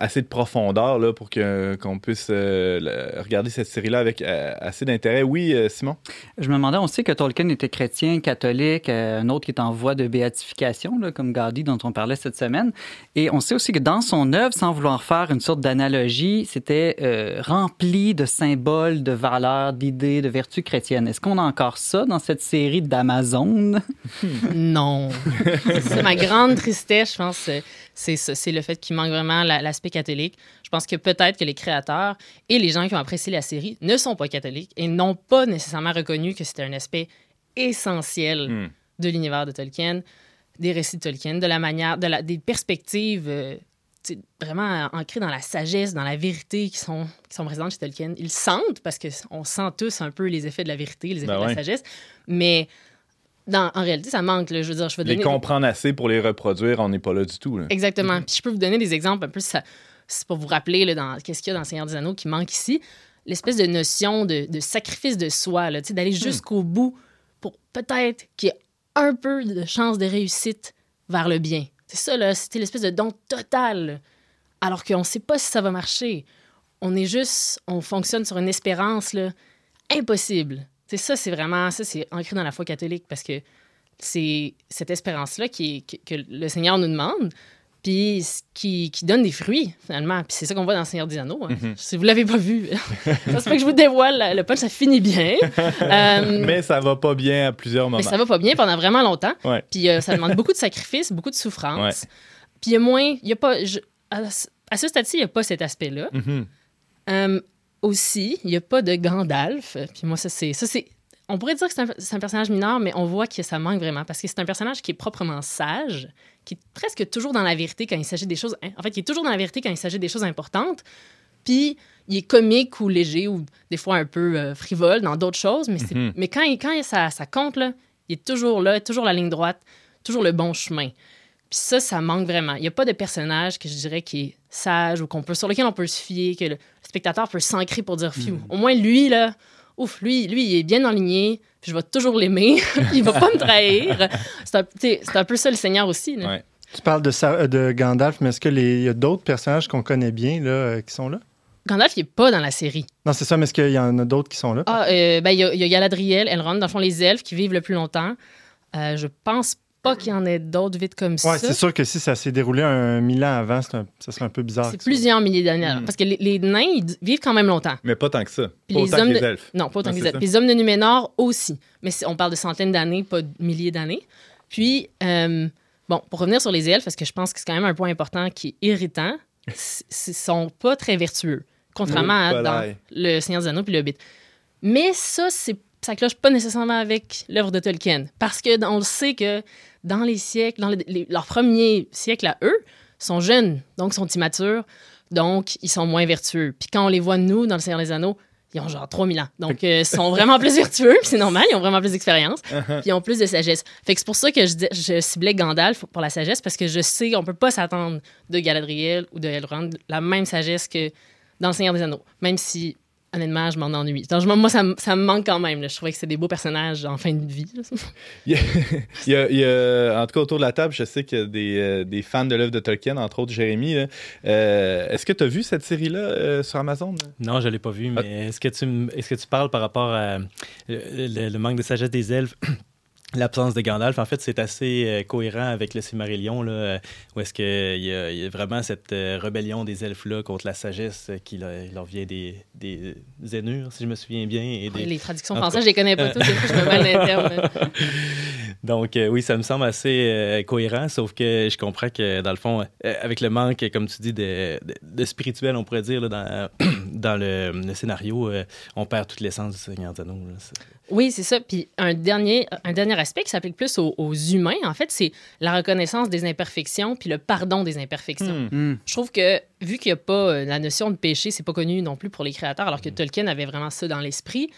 assez de profondeur là, pour qu'on puisse euh, regarder cette série-là avec euh, assez d'intérêt. Oui, euh, Simon? Je me demandais, on sait que Tolkien était chrétien, catholique, un autre qui est en voie de béatification, là, comme Gaudy dont on parlait cette semaine. Et on sait aussi que dans son œuvre, sans vouloir faire une sorte d'analogie, c'était rempli de symboles, de valeurs, d'idées, de vertus chrétiennes. Est-ce qu'on a encore ça dans cette série d'Amazon? non. c'est ma grande tristesse, je pense. C'est le fait qu'il manque vraiment l'aspect catholique. Je pense que peut-être que les créateurs et les gens qui ont apprécié la série ne sont pas catholiques et n'ont pas nécessairement reconnu que c'était un aspect essentiel hmm. de l'univers de Tolkien, des récits de Tolkien, de la manière, de la, des perspectives euh, vraiment ancrées dans la sagesse, dans la vérité qui sont, qui sont présentes chez Tolkien. Ils sentent, parce qu'on sent tous un peu les effets de la vérité, les effets ben de la sagesse, mais en réalité, ça manque. je veux dire, je veux Les comprendre assez pour les reproduire, on n'est pas là du tout. Exactement. Puis je peux vous donner des exemples un peu, c'est pour vous rappeler là, dans qu'est-ce qu'il y a dans Seigneur des Anneaux qui manque ici. L'espèce de notion de, sacrifice de soi, d'aller hmm. jusqu'au bout pour peut-être qu'il y ait un peu de chance de réussite vers le bien. C'est ça, là. C'était l'espèce de don total. Alors qu'on ne sait pas si ça va marcher. On est juste, on fonctionne sur une espérance, là, impossible. C'est ça, c'est vraiment, ça, c'est ancré dans la foi catholique parce que c'est cette espérance-là qui, que, le Seigneur nous demande, puis qui, qui, donne des fruits, finalement. Puis c'est ça qu'on voit dans le Seigneur des Anneaux. Hein. Mm-hmm. Si vous l'avez pas vu, ça se que je vous dévoile, le punch, ça finit bien. Euh, mais ça va pas bien à plusieurs moments. Mais ça va pas bien pendant vraiment longtemps. Puis euh, ça demande beaucoup de sacrifices, beaucoup de souffrance. Puis il y a moins, il y a pas, à, ce stade-ci, il n'y a pas cet aspect-là. Mhm. Euh, aussi, il n'y a pas de Gandalf. Puis moi, ça, c'est, ça, c'est, on pourrait dire que c'est un, personnage mineur, mais on voit que ça manque vraiment parce que c'est un personnage qui est proprement sage, qui est presque toujours dans la vérité quand il s'agit des choses. En fait, il est toujours dans la vérité quand il s'agit des choses importantes. Puis il est comique ou léger ou des fois un peu euh, frivole dans d'autres choses, mais, Mhm. mais quand, il, quand ça, ça compte, là, il est toujours là, toujours la ligne droite, toujours le bon chemin. Puis ça, ça manque vraiment. Il n'y a pas de personnage que je dirais qui est sage ou qu'on peut, sur lequel on peut se fier, que le spectateur peut s'ancrer pour dire fiou. Au moins, lui, là, ouf, lui, lui, il est bien enligné, puis je vais toujours l'aimer, puis il va pas me trahir. C'est un, un peu ça le Seigneur aussi. là. Ouais. Tu parles de, de Gandalf, mais est-ce qu'il y a d'autres personnages qu'on connaît bien là, euh, qui sont là? Gandalf, il n'est pas dans la série. Non, c'est ça, mais est-ce qu'il y en a d'autres qui sont là? Ah, euh, ben, il y a, il y a Galadriel, Elrond, dans le fond, les elfes qui vivent le plus longtemps. Euh, je pense pas qu'il y en ait d'autres vite comme ouais, ça. c'est sûr que si ça s'est déroulé un mille ans avant, un- ça serait un peu bizarre. C'est plusieurs milliers d'années. Mm. Parce que les, les nains, ils vivent quand même longtemps. Mais pas tant que ça. Puis pas les autant hommes que les de- elfes. Non, pas autant Ah, que les elfes. ça. Les hommes de Numénor aussi. Mais on parle de centaines d'années, pas de milliers d'années. Puis, euh, bon, pour revenir sur les elfes, parce que je pense que c'est quand même un point important qui est irritant, ils sont pas très vertueux, contrairement à dans. Le Seigneur des Anneaux puis le Hobbit. Mais ça, c'est ça cloche pas nécessairement avec l'œuvre de Tolkien. Parce que on le sait que dans les siècles, dans les- les- leurs premiers siècles à eux, sont jeunes, donc sont immatures, donc ils sont moins vertueux. Puis quand on les voit, nous, dans le Seigneur des Anneaux, ils ont genre 3000 ans. Donc, euh, ils sont vraiment plus vertueux, puis c'est normal, ils ont vraiment plus d'expérience, puis ils ont plus de sagesse. Fait que c'est pour ça que je, je ciblais Gandalf pour la sagesse, parce que je sais qu'on peut pas s'attendre de Galadriel ou de Elrond la même sagesse que dans le Seigneur des Anneaux, même si, honnêtement, je m'en ennuie. Donc, moi, ça, me- ça me manque quand même. là. Je trouvais que c'est des beaux personnages en fin de vie. Il y a, il y a- il y a- en tout cas, autour de la table, je sais qu'il y a des, euh, des fans de l'œuvre de Tolkien, entre autres Jérémy. Euh, Est-ce que tu as vu cette série-là euh, sur Amazon? là? Non, je ne l'ai pas vu, mais est-ce que, tu, m- est-ce que tu parles par rapport à le, le manque de sagesse des elfes? L'absence de Gandalf, en fait, c'est assez euh, cohérent avec le Silmarillion, là, euh, où est-ce qu'il y, y a vraiment cette euh, rébellion des elfes-là contre la sagesse qui leur, leur vient des, des Zénurs, si je me souviens bien. Et des... Les traductions En françaises, je les connais pas toutes. Je me mets à l'interne. Donc, oui, ça me semble assez cohérent, sauf que je comprends que, dans le fond, avec le manque, comme tu dis, de, de- de spirituel, on pourrait dire, là, dans, dans le, le scénario, on perd toute l'essence du Seigneur des Anneaux. Oui, c'est ça. Puis un dernier, un dernier aspect qui s'applique plus aux, aux humains, en fait, c'est la reconnaissance des imperfections puis le pardon des imperfections. Hmm. Hmm. Je trouve que, vu qu'il n'y a pas euh, la notion de péché, c'est pas connu non plus pour les créateurs, alors que Tolkien avait vraiment ça dans l'esprit,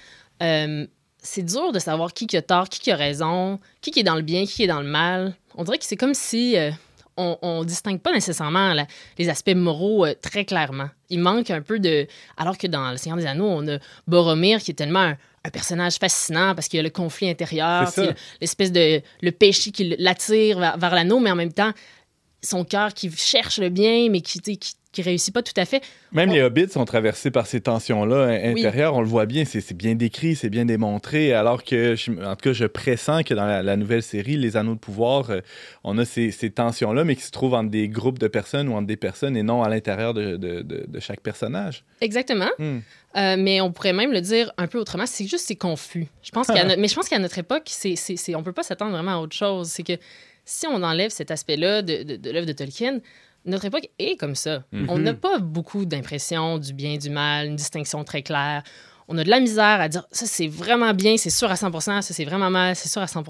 euh, c'est dur de savoir qui qui a tort, qui qui a raison, qui qui est dans le bien, qui qui est dans le mal. On dirait que c'est comme si euh, on, on distingue pas nécessairement la- les aspects moraux euh, très clairement. Il manque un peu de... Alors que dans Le Seigneur des Anneaux, on a Boromir qui est tellement un, un personnage fascinant parce qu'il y a le conflit intérieur, l'espèce de... le péché qui l'attire vers, vers l'anneau, mais en même temps, son cœur qui cherche le bien, mais qui, qui, qui réussit pas tout à fait. Même On- les hobbits sont traversés par ces tensions-là Oui. intérieures. On le voit bien, c'est bien décrit, c'est bien démontré. Alors que, je- en tout cas, je pressens que dans la, la nouvelle série, Les Anneaux de pouvoir, euh, on a ces, ces tensions-là, mais qui se trouvent entre des groupes de personnes ou entre des personnes et non à l'intérieur de, de- de- de chaque personnage. Exactement. Hmm. Euh, mais on pourrait même le dire un peu autrement. C'est juste c'est confus. Je pense no- mais je pense qu'à notre époque, c'est, on peut pas s'attendre vraiment à autre chose. C'est que si on enlève cet aspect-là de, de l'œuvre de Tolkien, notre époque est comme ça. Mhm. On n'a pas beaucoup d'impressions du bien, du mal, une distinction très claire. On a de la misère à dire ça c'est vraiment bien, c'est sûr à 100 ça c'est vraiment mal, c'est sûr à 100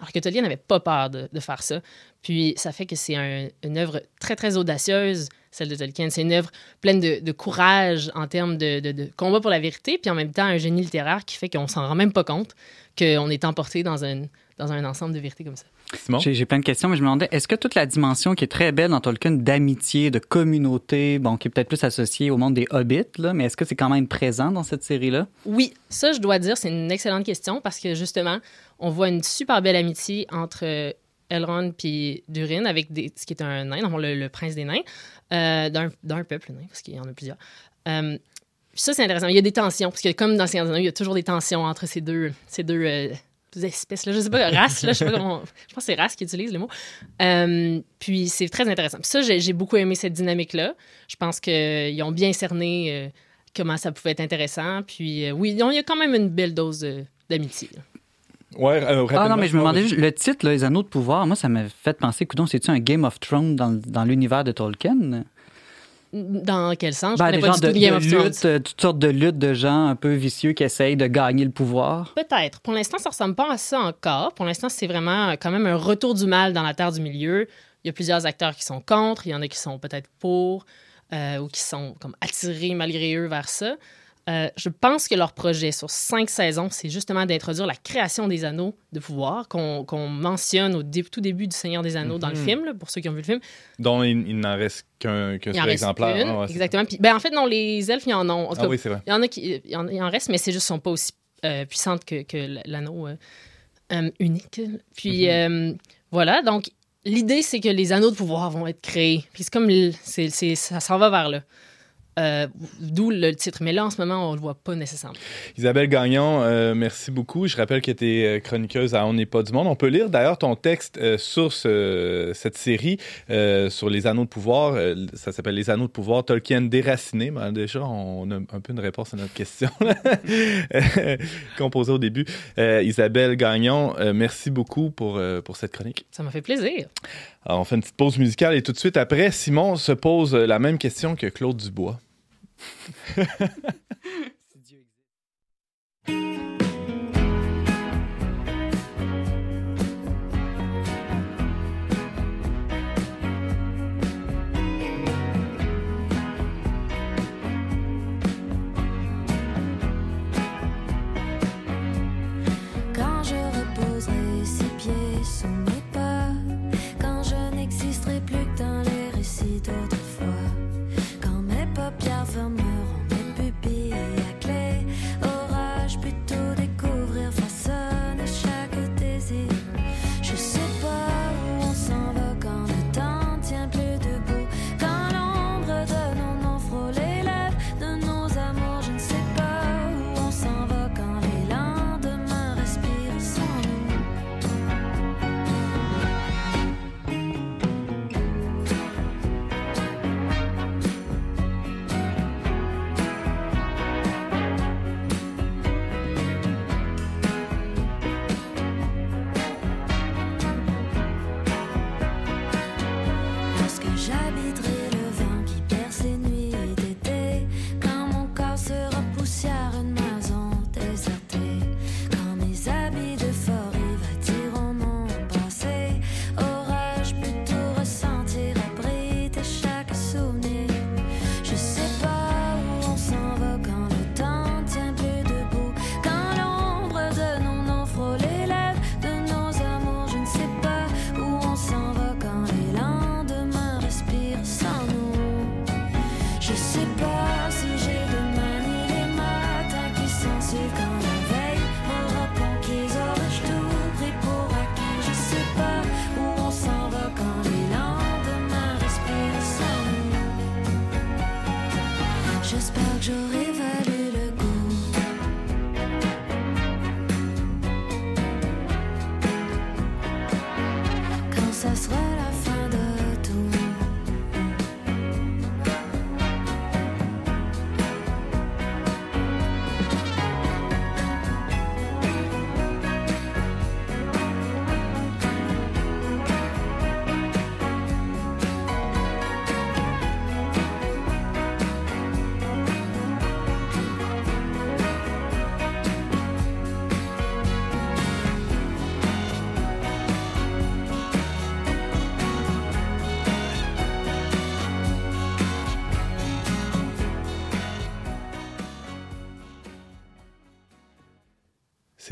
alors que Tolkien n'avait pas peur de, de faire ça. Puis ça fait que c'est un- une œuvre très, très audacieuse, celle de Tolkien. C'est une œuvre pleine de, de courage en termes de, de- de combat pour la vérité, puis en même temps un génie littéraire qui fait qu'on s'en rend même pas compte qu'on est emporté dans un, dans un ensemble de vérité comme ça. Simon? J'ai plein de questions, mais je me demandais, est-ce que toute la dimension qui est très belle dans Tolkien d'amitié, de communauté, bon, qui est peut-être plus associée au monde des hobbits, là, mais est-ce que c'est quand même présent dans cette série-là? Oui, ça, je dois dire, c'est une excellente question parce que justement, on voit une super belle amitié entre euh, Elrond puis Durin, avec des, ce qui est un nain, dans le, le, prince des nains, euh, d'un peuple nain, parce qu'il y en a plusieurs. Euh, puis ça, c'est intéressant. Il y a des tensions, parce que comme dans Seigneur des Anneaux, il y a toujours des tensions entre ces deux, ces deux euh, espèces, là. je sais pas, races, là, je sais pas comment, je pense que c'est race qui utilise le mot. Euh, puis c'est très intéressant. Puis ça, j'ai beaucoup aimé cette dynamique-là. Je pense qu'ils ont bien cerné euh, comment ça pouvait être intéressant. Puis euh, oui, il y a quand même une belle dose euh, d'amitié. Ouais, euh, ah non, mais je me demandais juste, le titre, Les Anneaux de pouvoir, moi, ça m'a fait penser, coudon, c'est-tu un Game of Thrones dans, dans l'univers de Tolkien? Dans quel sens? Ben, de, Game of lutte, euh, toutes sortes de luttes de gens un peu vicieux qui essayent de gagner le pouvoir. Peut-être. Pour l'instant, ça ressemble pas à ça encore. Pour l'instant, c'est vraiment quand même un retour du mal dans la Terre du Milieu. Il y a plusieurs acteurs qui sont contre, il y en a qui sont peut-être pour euh, ou qui sont comme attirés malgré eux vers ça. Euh, je pense que leur projet sur cinq saisons, c'est justement d'introduire la création des anneaux de pouvoir qu'on mentionne au tout début du Seigneur des Anneaux dans le mhm. film, pour ceux qui ont vu le film. Dont il, n'en reste qu'un seul exemplaire. Ah, exactement. Puis, ben, en fait, non, les elfes, il y en ont. ah oui, c'est vrai. Il y en a qui il en, reste, mais c'est juste sont pas aussi euh, puissantes que, que l'anneau euh, unique. Puis mhm. voilà, donc l'idée, c'est que les anneaux de pouvoir vont être créés. Puis c'est comme, ça s'en va vers là. Euh, d'où le titre. Mais là, en ce moment, on ne le voit pas nécessairement. Isabelle Gagnon, euh, merci beaucoup. Je rappelle que tu es euh, chroniqueuse à On n'est pas du monde. On peut lire d'ailleurs ton texte sur cette série, sur les anneaux de pouvoir. ça s'appelle Les anneaux de pouvoir, Tolkien déraciné. Ben, déjà, on a un peu une réponse à notre question qu'on posait au début. Isabelle Gagnon, merci beaucoup pour, pour cette chronique. Ça m'a fait plaisir. Alors, on fait une petite pause musicale et tout de suite après, Simon se pose la même question que Claude Dubois.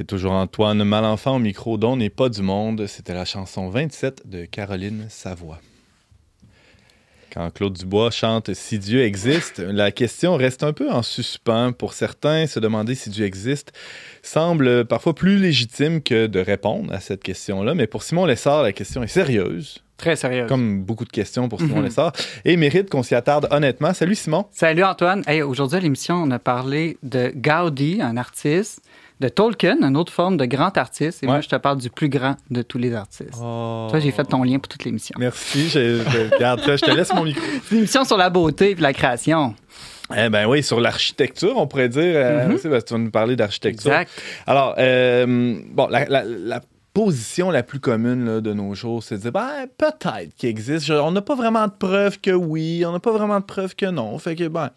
Toujours Antoine Malenfant au micro dont n'est pas du monde. C'était la chanson 27 de Caroline Savoie. Quand Claude Dubois chante Si Dieu existe, la question reste un peu en suspens. Pour certains, se demander si Dieu existe semble parfois plus légitime que de répondre à cette question-là. Mais pour Simon Lessard, la question est sérieuse. Très sérieuse. Comme beaucoup de questions pour Simon mhm. Lessard. Et mérite qu'on s'y attarde honnêtement. Salut Simon. Salut Antoine. Aujourd'hui à l'émission, on a parlé de Gaudi, un artiste de Tolkien, une autre forme de grand artiste. Et moi, je te parle du plus grand de tous les artistes. Oh. Toi, j'ai fait ton lien pour toute l'émission. Merci. Je, je, je te laisse mon micro. C'est une émission sur la beauté et la création. Eh ben oui, sur l'architecture, on pourrait dire. Euh, mm-hmm. tu vas nous parler d'architecture. Exact. Alors, euh, bon, la, position la plus commune de nos jours, c'est de dire, ben, peut-être qu'il existe. on n'a pas vraiment de preuves que oui, on n'a pas vraiment de preuves que non. Fait que, ben.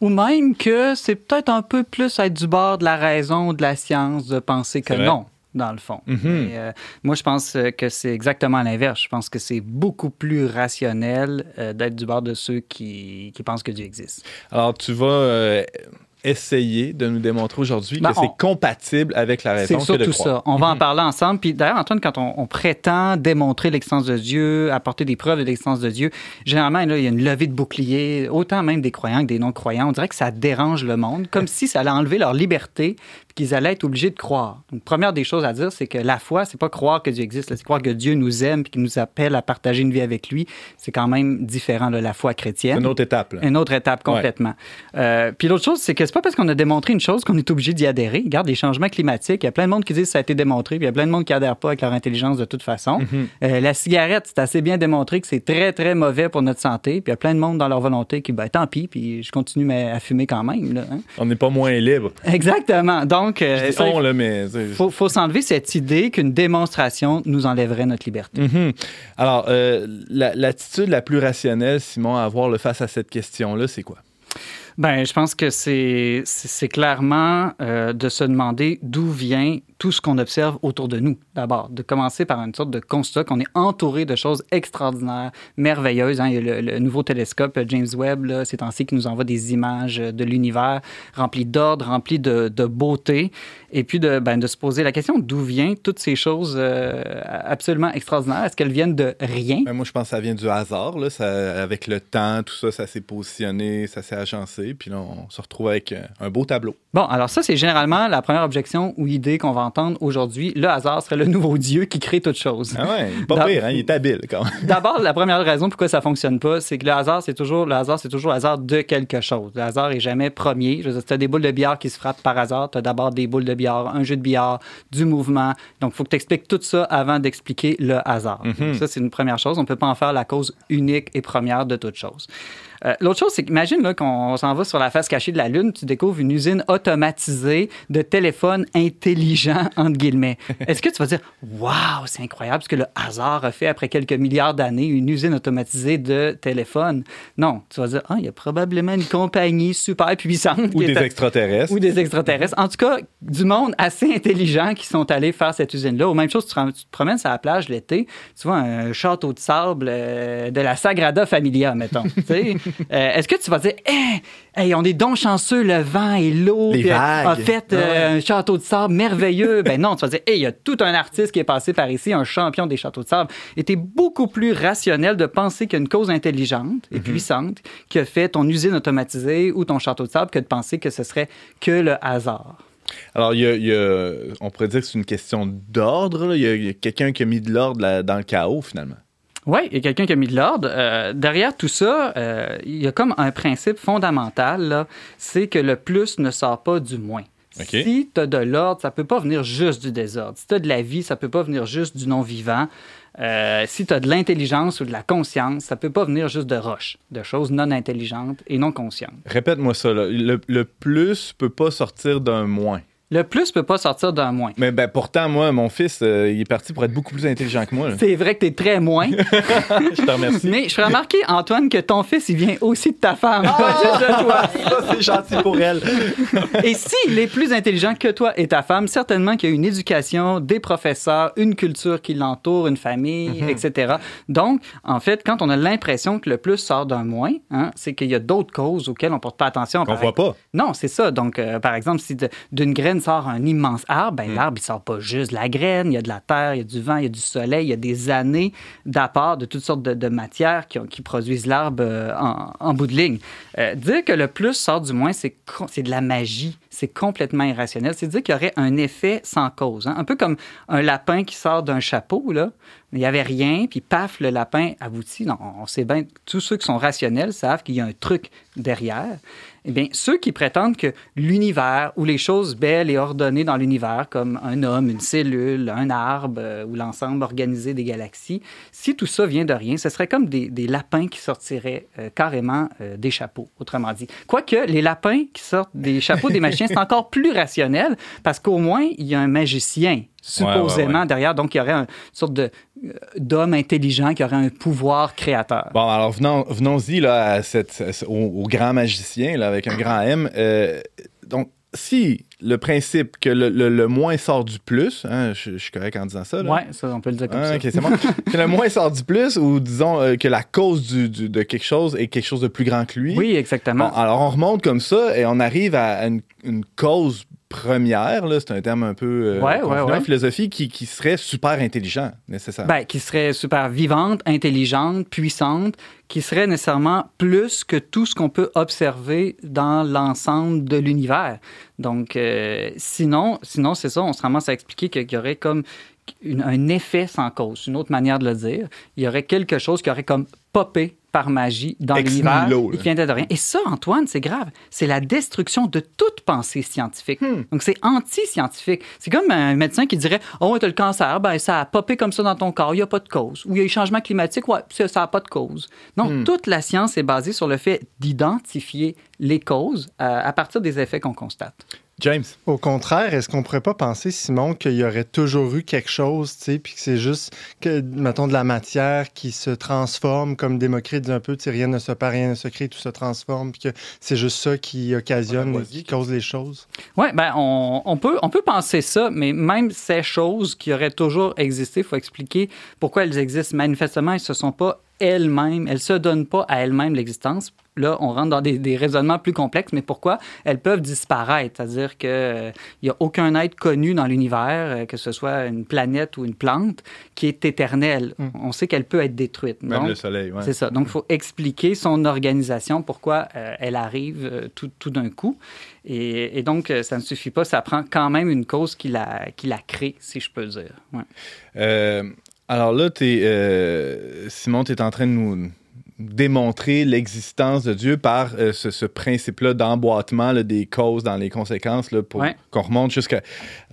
Ou même que c'est peut-être un peu plus être du bord de la raison ou de la science de penser que non dans le fond. Mhm. Euh, moi, je pense euh, que c'est exactement l'inverse. Je pense que c'est beaucoup plus rationnel euh, d'être du bord de ceux qui, qui, pensent que Dieu existe. Alors, tu vas essayer de nous démontrer aujourd'hui ben, que c'est compatible avec la raison C'est surtout ça. On va en mhm. parler ensemble. Puis d'ailleurs, Antoine, quand on, prétend démontrer l'existence de Dieu, apporter des preuves de l'existence de Dieu, généralement, là, il y a une levée de bouclier, autant même des croyants que des non-croyants. On dirait que ça dérange le monde, comme si ça allait enlever leur liberté qu'ils allaient être obligés de croire. Donc, première des choses à dire, c'est que la foi, c'est pas croire que Dieu existe, c'est croire que Dieu nous aime et qu'il nous appelle à partager une vie avec lui. C'est quand même différent de la foi chrétienne. Une autre étape. Une autre étape complètement. Euh, puis l'autre chose, c'est que c'est pas parce qu'on a démontré une chose qu'on est obligé d'y adhérer. Regarde les changements climatiques. Il y a plein de monde qui disent que ça a été démontré, puis il y a plein de monde qui adhère pas avec leur intelligence de toute façon. Mm-hmm. Euh, la cigarette, c'est assez bien démontré que c'est très très mauvais pour notre santé. Puis il y a plein de monde dans leur volonté qui, ben tant pis, puis je continue à fumer quand même. Là, hein. On n'est pas moins libre. Exactement. Donc, euh, mais. Faut, faut s'enlever cette idée qu'une démonstration nous enlèverait notre liberté. Mm-hmm. Alors, euh, l'attitude la, plus rationnelle, Simon, à avoir le face à cette question-là, c'est quoi? Ben, je pense que c'est clairement euh, de se demander d'où vient tout ce qu'on observe autour de nous, d'abord. De commencer par une sorte de constat qu'on est entouré de choses extraordinaires, merveilleuses. Hein. Il y a le, nouveau télescope euh, James Webb, c'est ainsi qui nous envoie des images de l'univers remplies d'ordre, remplies de, beauté. Et puis de, ben, de se poser la question d'où viennent toutes ces choses euh, absolument extraordinaires? Est-ce qu'elles viennent de rien? Ben, moi, je pense que ça vient du hasard. Là. Avec le temps, tout ça, ça s'est positionné, ça s'est agencé. Puis là, on se retrouve avec euh, un beau tableau. Bon, alors ça, c'est généralement la première objection ou idée qu'on va entendre aujourd'hui. Le hasard serait le nouveau Dieu qui crée toute chose. Ah ouais, pas pire, hein? il est habile quand même. D'abord, la première raison pourquoi ça fonctionne pas, c'est que le hasard, c'est toujours le hasard, c'est toujours le hasard de quelque chose. Le hasard est jamais premier. Je veux dire, si tu as des boules de billard qui se frappent par hasard, tu as d'abord des boules de billard, un jeu de billard, du mouvement. Donc, il faut que tu expliques tout ça avant d'expliquer le hasard. Mhm. Ça, c'est une première chose. On ne peut pas en faire la cause unique et première de toute chose. Euh, l'autre chose, c'est qu'imagine qu'on s'en va sur la face cachée de la Lune, tu découvres une usine automatisée de téléphones intelligents, entre guillemets. Est-ce que tu vas dire, waouh, c'est incroyable ce que le hasard a fait après quelques milliards d'années, une usine automatisée de téléphones? Non, tu vas dire, ah, il y a probablement une compagnie super puissante. Ou des extraterrestres. Ou des extraterrestres. En tout cas, du monde assez intelligent qui sont allés faire cette usine-là. Ou même chose, tu te, promènes sur la plage l'été, tu vois un château de sable euh, de la Sagrada Familia, mettons. Euh, est-ce que tu vas dire, hey, on est donc chanceux, le vent et l'eau a fait euh, un château de sable merveilleux? ben non, tu vas dire, hey, il y a tout un artiste qui est passé par ici, un champion des châteaux de sable. Et tu beaucoup plus rationnel de penser qu'il y a une cause intelligente et mhm. puissante qui a fait ton usine automatisée ou ton château de sable que de penser que ce serait que le hasard. Alors, il y, a, on pourrait dire que c'est une question d'ordre. Il y a, quelqu'un qui a mis de l'ordre dans le chaos, finalement. Oui, il y a quelqu'un qui a mis de l'ordre. Euh, derrière tout ça, euh, il y a comme un principe fondamental, c'est que le plus ne sort pas du moins. Si tu as de l'ordre, ça peut pas venir juste du désordre. Si tu as de la vie, ça peut pas venir juste du non-vivant. Euh, si tu as de l'intelligence ou de la conscience, ça peut pas venir juste de roches, de choses non intelligentes et non conscientes. Répète-moi ça. Le, le plus peut pas sortir d'un moins. Le plus peut pas sortir d'un moins. Mais ben, pourtant, moi, mon fils, euh, il est parti pour être beaucoup plus intelligent que moi. C'est vrai que tu es très moins. je te remercie. Mais je fais remarquer, Antoine, que ton fils, il vient aussi de ta femme, pas juste de toi. Ça, c'est gentil pour elle. et s'il est plus intelligent que toi et ta femme, certainement qu'il y a une éducation, des professeurs, une culture qui l'entoure, une famille, mhm. etc. Donc, en fait, quand on a l'impression que le plus sort d'un moins, hein, c'est qu'il y a d'autres causes auxquelles on porte pas attention. Qu'on voit pas. Non, c'est ça. Donc, euh, par exemple, si d'une graine sort un immense arbre, ben, mm. l'arbre, il sort pas juste de la graine, il y a de la terre, il y a du vent, il y a du soleil, il y a des années d'apport de toutes sortes de, matières qui, qui, produisent l'arbre euh, en, bout de ligne. Euh, dire que le plus sort du moins, c'est de la magie. C'est complètement irrationnel. C'est dire qu'il y aurait un effet sans cause. Hein. Un peu comme un lapin qui sort d'un chapeau, là. Il n'y avait rien, puis paf, le lapin aboutit. Non, on sait bien, tous ceux qui sont rationnels savent qu'il y a un truc derrière. Eh bien, ceux qui prétendent que l'univers ou les choses belles et ordonnées dans l'univers, comme un homme, une cellule, un arbre euh, ou l'ensemble organisé des galaxies, si tout ça vient de rien, ce serait comme des, lapins qui sortiraient euh, carrément euh, des chapeaux, autrement dit. Quoique les lapins qui sortent des chapeaux des machines, c'est encore plus rationnel parce qu'au moins, il y a un magicien supposément derrière. Donc, il y aurait une sorte de, d'homme intelligent qui aurait un pouvoir créateur. Bon, alors venons, venons-y là, à cette, au, grand magicien là, avec un grand M. Euh, donc, si le principe que le, moins sort du plus, hein, je, suis correct en disant ça. Oui, ça, on peut le dire comme ah, ça. bon. que le moins sort du plus, ou disons euh, que la cause du, de quelque chose est quelque chose de plus grand que lui. Oui, exactement. alors on remonte comme ça et on arrive à une, une cause première, c'est un terme un peu euh, philosophie, qui, qui, serait super intelligent, nécessairement. Ben, qui serait super vivante, intelligente, puissante, qui serait nécessairement plus que tout ce qu'on peut observer dans l'ensemble de l'univers. Donc, euh, sinon, sinon c'est ça, on se ramasse à expliquer qu'il y aurait comme un effet sans cause, une autre manière de le dire. Il y aurait quelque chose qui aurait comme popé par magie dans l'univers qui vient de rien. Et ça, Antoine, c'est grave. C'est la destruction de toute pensée scientifique. Hmm. Donc, c'est anti-scientifique. C'est comme un médecin qui dirait Oh, tu as le cancer, ben, ça a popé comme ça dans ton corps, il n'y a pas de cause. Ou il y a eu changement climatique, ouais, ça n'a pas de cause. Non, hmm. toute la science est basée sur le fait d'identifier les causes euh, à partir des effets qu'on constate. James. Au contraire, est-ce qu'on pourrait pas penser, Simon, qu'il y aurait toujours eu quelque chose, tu sais, puis que c'est juste que, mettons, de la matière qui se transforme, comme Démocrite dit un peu, tu rien ne se perd, rien ne se crée, tout se transforme, puis que c'est juste ça qui occasionne, qui cause les choses? Oui, ben on, on, peut, on peut penser ça, mais même ces choses qui auraient toujours existé, il faut expliquer pourquoi elles existent. Manifestement, elles ne se sont pas elles-mêmes, elles ne se donnent pas à elles-mêmes l'existence là, on rentre dans des, raisonnements plus complexes, mais pourquoi elles peuvent disparaître? C'est-à-dire qu'il n'y euh, a aucun être connu dans l'univers, euh, que ce soit une planète ou une plante, qui est éternelle. Hmm. On sait qu'elle peut être détruite. Même le Soleil, oui. C'est ça. Donc, il faut expliquer son organisation, pourquoi euh, elle arrive tout, tout d'un coup. Et, donc, ça ne suffit pas. Ça prend quand même une cause qui la, qui la crée, si je peux dire. Alors là, es, Simon, tu es en train de nous démontrer l'existence de Dieu par euh, ce, principe-là d'emboîtement des causes dans les conséquences là, pour qu'on remonte jusqu'à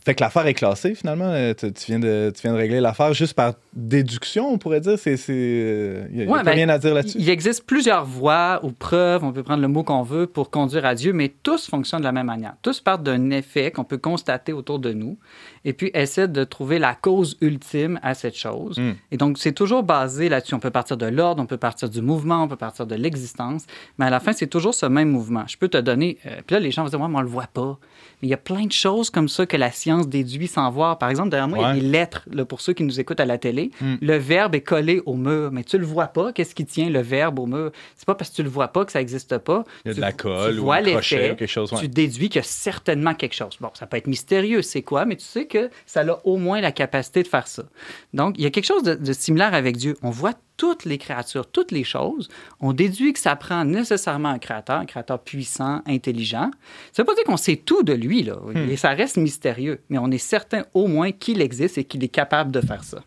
fait que l'affaire est classée finalement. Euh, tu, viens, de, tu viens de régler l'affaire juste par déduction, on pourrait dire. Il n'y a, ben, rien à dire là-dessus. Il existe plusieurs voies ou preuves, on peut prendre le mot qu'on veut, pour conduire à Dieu, mais tous fonctionnent de la même manière. Tous partent d'un effet qu'on peut constater autour de nous et puis essaient de trouver la cause ultime à cette chose. Hmm. Et donc, c'est toujours basé là-dessus. On peut partir de l'ordre, on peut partir du mouvement, on peut partir de l'existence, mais à la fin, c'est toujours ce même mouvement. Je peux te donner. Euh, puis là, les gens vont dire, moi, on le voit pas. Mais il y a plein de choses comme ça que la science déduit sans voir. Par exemple, derrière moi, il y a des lettres, là, pour ceux qui nous écoutent à la télé. Hmm. Le verbe est collé au mur, mais tu le vois pas. Qu'est-ce qui tient le verbe au mur? C'est pas parce que tu le vois pas que ça n'existe pas. Il y a de la colle ou un crochet ou quelque chose. Tu déduis qu'il y a certainement quelque chose. Bon, ça peut être mystérieux, c'est quoi, mais tu sais que ça a au moins la capacité de faire ça. Donc, il y a quelque chose de, de similaire avec Dieu. On voit toutes les créatures, toutes les choses, on déduit que ça prend nécessairement un créateur, un créateur puissant, intelligent. Ça ne veut pas dire qu'on sait tout de lui, là. Hmm. Et ça reste mystérieux, mais on est certain au moins qu'il existe et qu'il est capable de faire ça.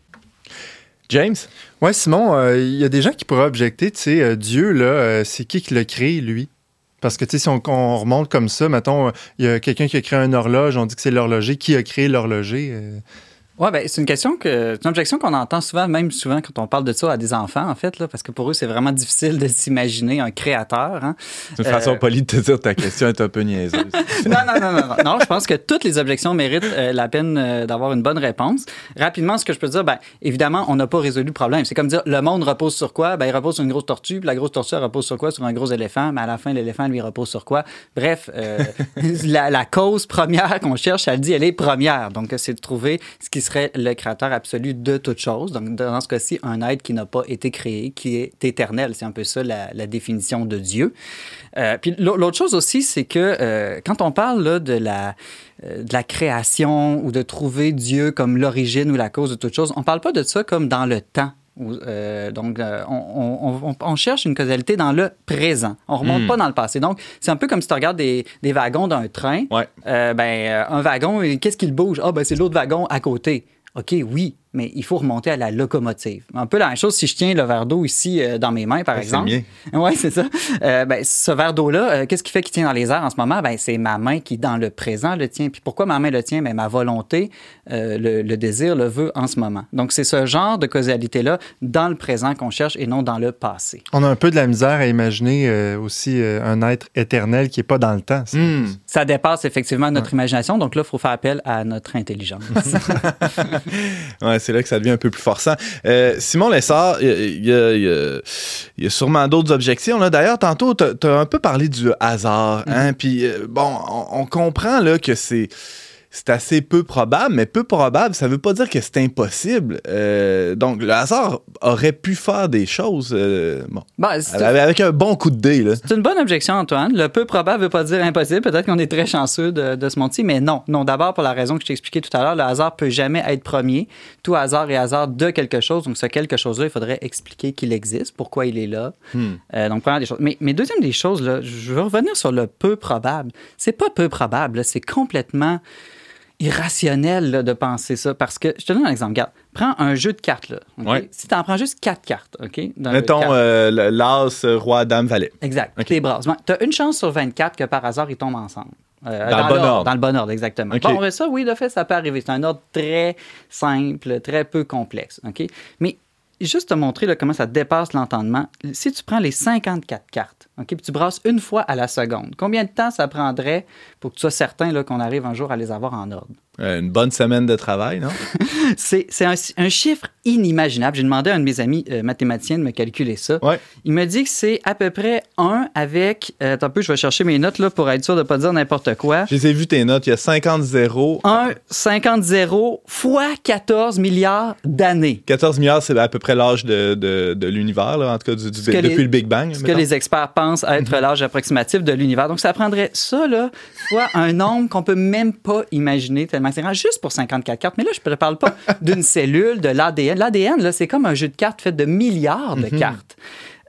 James? Oui, Simon, euh, il y a des gens qui pourraient objecter, tu sais, euh, Dieu, là, euh, c'est qui qui l'a créé, lui? Parce que, tu sais, si on, on, remonte comme ça, mettons, il y a quelqu'un qui a créé un horloge, on dit que c'est l'horloger. Qui a créé l'horloger? Oui, ben, c'est une question que. C'est une objection qu'on entend souvent, même souvent quand on parle de ça à des enfants, en fait, là, parce que pour eux, c'est vraiment difficile de s'imaginer un créateur. Hein. C'est une façon euh, polie de te dire ta question est un peu niaiseuse. non, non, non, non, non. je pense que toutes les objections méritent euh, la peine euh, d'avoir une bonne réponse. Rapidement, ce que je peux dire, ben, évidemment, on n'a pas résolu le problème. C'est comme dire le monde repose sur quoi? Ben, il repose sur une grosse tortue, puis la grosse tortue repose sur quoi? Sur un gros éléphant, mais à la fin, l'éléphant, lui, repose sur quoi? Bref, la, la, cause première qu'on cherche, elle dit, elle est première. Donc, c'est de trouver ce qui le créateur absolu de toute chose. Donc, dans ce cas-ci, un être qui n'a pas été créé, qui est éternel. C'est un peu ça la, définition de Dieu. Euh, puis l'autre chose aussi, c'est que euh, quand on parle là, de, la, euh, de la création ou de trouver Dieu comme l'origine ou la cause de toute chose, on ne parle pas de ça comme dans le temps Euh, donc, euh, on, on, on, cherche une causalité dans le présent. On remonte Hmm. pas dans le passé. Donc, c'est un peu comme si tu regardes des, des wagons d'un train. Ouais. Euh, ben, un wagon, qu'est-ce qu'il bouge? Ah, ben, c'est l'autre wagon à côté. OK, oui, mais il faut remonter à la locomotive. Un peu la même chose si je tiens le verre d'eau ici euh, dans mes mains, par Ouais, c'est exemple. le Oui, c'est ça. Euh, ben, ce verre d'eau-là, euh, qu'est-ce qui fait qu'il tient dans les airs en ce moment? Ben, c'est ma main qui, dans le présent, le tient. Puis pourquoi ma main le tient? Ben, ma volonté, le, le désir le veut en ce moment. Donc, c'est ce genre de causalité-là dans le présent qu'on cherche et non dans le passé. On a un peu de la misère à imaginer aussi un être éternel qui n'est pas dans le temps. ça. Hmm. Ça dépasse effectivement notre imagination. Donc là, il faut faire appel à notre intelligence. Ouais, c'est là que ça devient un peu plus forçant. Euh, Simon Lessard, il y, a- il y a- il y sûrement d'autres objections. D'ailleurs, tantôt, tu as, un peu parlé du hasard. Hein? Puis, euh, bon, on, on comprend là, que c'est. C'est assez peu probable, mais peu probable, ça veut pas dire que c'est impossible. Euh, donc, le hasard aurait pu faire des choses euh, bon, Ben, avec, avec un bon coup de dé. Là. C'est une bonne objection, Antoine. Le peu probable ne veut pas dire impossible. Peut-être qu'on est très chanceux de, de ce monde-ci, mais non. Non, d'abord, pour la raison que je t'ai expliqué tout à l'heure, le hasard peut jamais être premier. Tout hasard est hasard de quelque chose. Donc, ce quelque chose-là, il faudrait expliquer qu'il existe, pourquoi il est là. Hmm. Euh, donc, première des choses. Mais, mais deuxième des choses, là, je veux revenir sur le peu probable. C'est pas peu probable, c'est complètement irrationnel là, de penser ça. Parce que, je te donne un exemple. Regarde, prends un jeu de cartes. Là? Ouais. Si tu en prends juste quatre cartes, OK? dans Mettons euh, l'as, euh, roi, dame, valet. Exact. OK. Les brasses. Tu as une chance sur 24 que par hasard, ils tombent ensemble. Euh, Dans le bon ordre. Dans le bon ordre, exactement. OK. Bon, ça, oui, de fait, ça peut arriver. C'est un ordre très simple, très peu complexe. OK? Mais juste te montrer là, comment ça dépasse l'entendement. Si tu prends les 54 cartes, OK, puis tu brasses une fois à la seconde, combien de temps ça prendrait pour que tu sois certain qu'on arrive un jour à les avoir en ordre? Euh, une bonne semaine de travail, non? C'est un, un chiffre inimaginable. J'ai demandé à un de mes amis euh, mathématiciens de me calculer ça. Ouais. Il me dit que c'est à peu près 1 avec. Euh, attends un peu, je vais chercher mes notes là, pour être sûr de ne pas dire n'importe quoi. Je les ai vues tes notes. Il y a 50 zéros. 1, 50 0 fois 14 milliards d'années. 14 milliards, c'est à peu près l'âge de, de, de l'univers, en tout cas du, du- depuis les- le Big Bang. Ce que les experts pensent être l'âge approximatif de l'univers. Donc, ça prendrait ça, là, fois un nombre qu'on peut même pas imaginer tellement c'est grand, juste pour 54 cartes. Mais là, je ne parle pas d'une cellule, de l'ADN. L'ADN, là, c'est comme un jeu de cartes fait de milliards de cartes.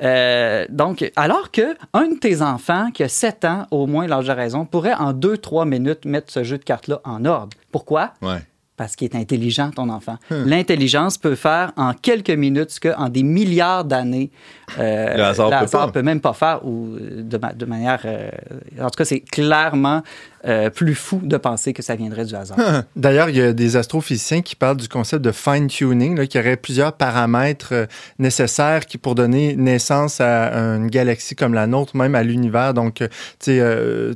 Euh, donc, alors que un de tes enfants qui a 7 ans, au moins l'âge de raison, pourrait en 2-3 minutes mettre ce jeu de cartes-là en ordre. Pourquoi? Ouais. Parce qu'il est intelligent, ton enfant. L'intelligence peut faire en quelques minutes ce qu'en des milliards d'années, euh, Le hasard peut pas. peut même pas faire, ou euh, de, ma- de manière... euh, en tout cas, c'est clairement euh, plus fou de penser que ça viendrait du hasard. D'ailleurs, il y a des astrophysiciens qui parlent du concept de fine-tuning, là, qui aurait plusieurs paramètres euh, nécessaires qui, pour donner naissance à une galaxie comme la nôtre, même à l'univers. Donc, euh, euh,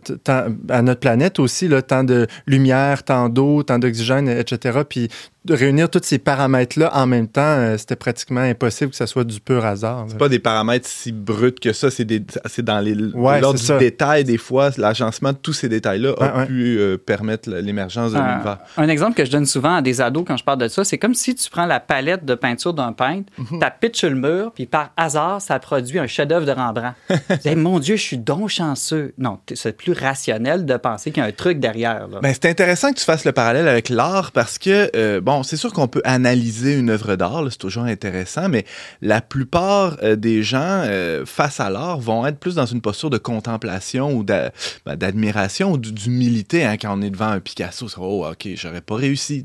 à notre planète aussi, là, tant de lumière, tant d'eau, tant d'oxygène, etc. Puis de réunir tous ces paramètres-là en même temps, euh, c'était pratiquement impossible que ça soit du pur hasard. C'est pas des paramètres si bruts que ça, c'est des- c'est dans les Ouais, l'ordre c'est du ça. détail des fois, l'agencement de tous ces détails-là a Ouais, ouais. pu euh, permettre l'émergence de Un, l'univers. un exemple que je donne souvent à des ados quand je parle de ça, c'est comme si tu prends la palette de peinture d'un peintre, tu pitches sur le mur, puis par hasard, ça produit un chef-d'œuvre de Rembrandt. dis, mon Dieu, je suis donc chanceux. Non, c'est plus rationnel de penser qu'il y a un truc derrière. là. Ben, c'est intéressant que tu fasses le parallèle avec l'art parce que, euh, bon, c'est sûr qu'on peut analyser une œuvre d'art, c'est toujours intéressant, mais la plupart euh, des gens euh, face à l'art vont être plus dans une posture de contemplation ou ben, d'admiration ou d'humilité hein, quand on est devant un Picasso. Oh, ok, j'aurais pas réussi.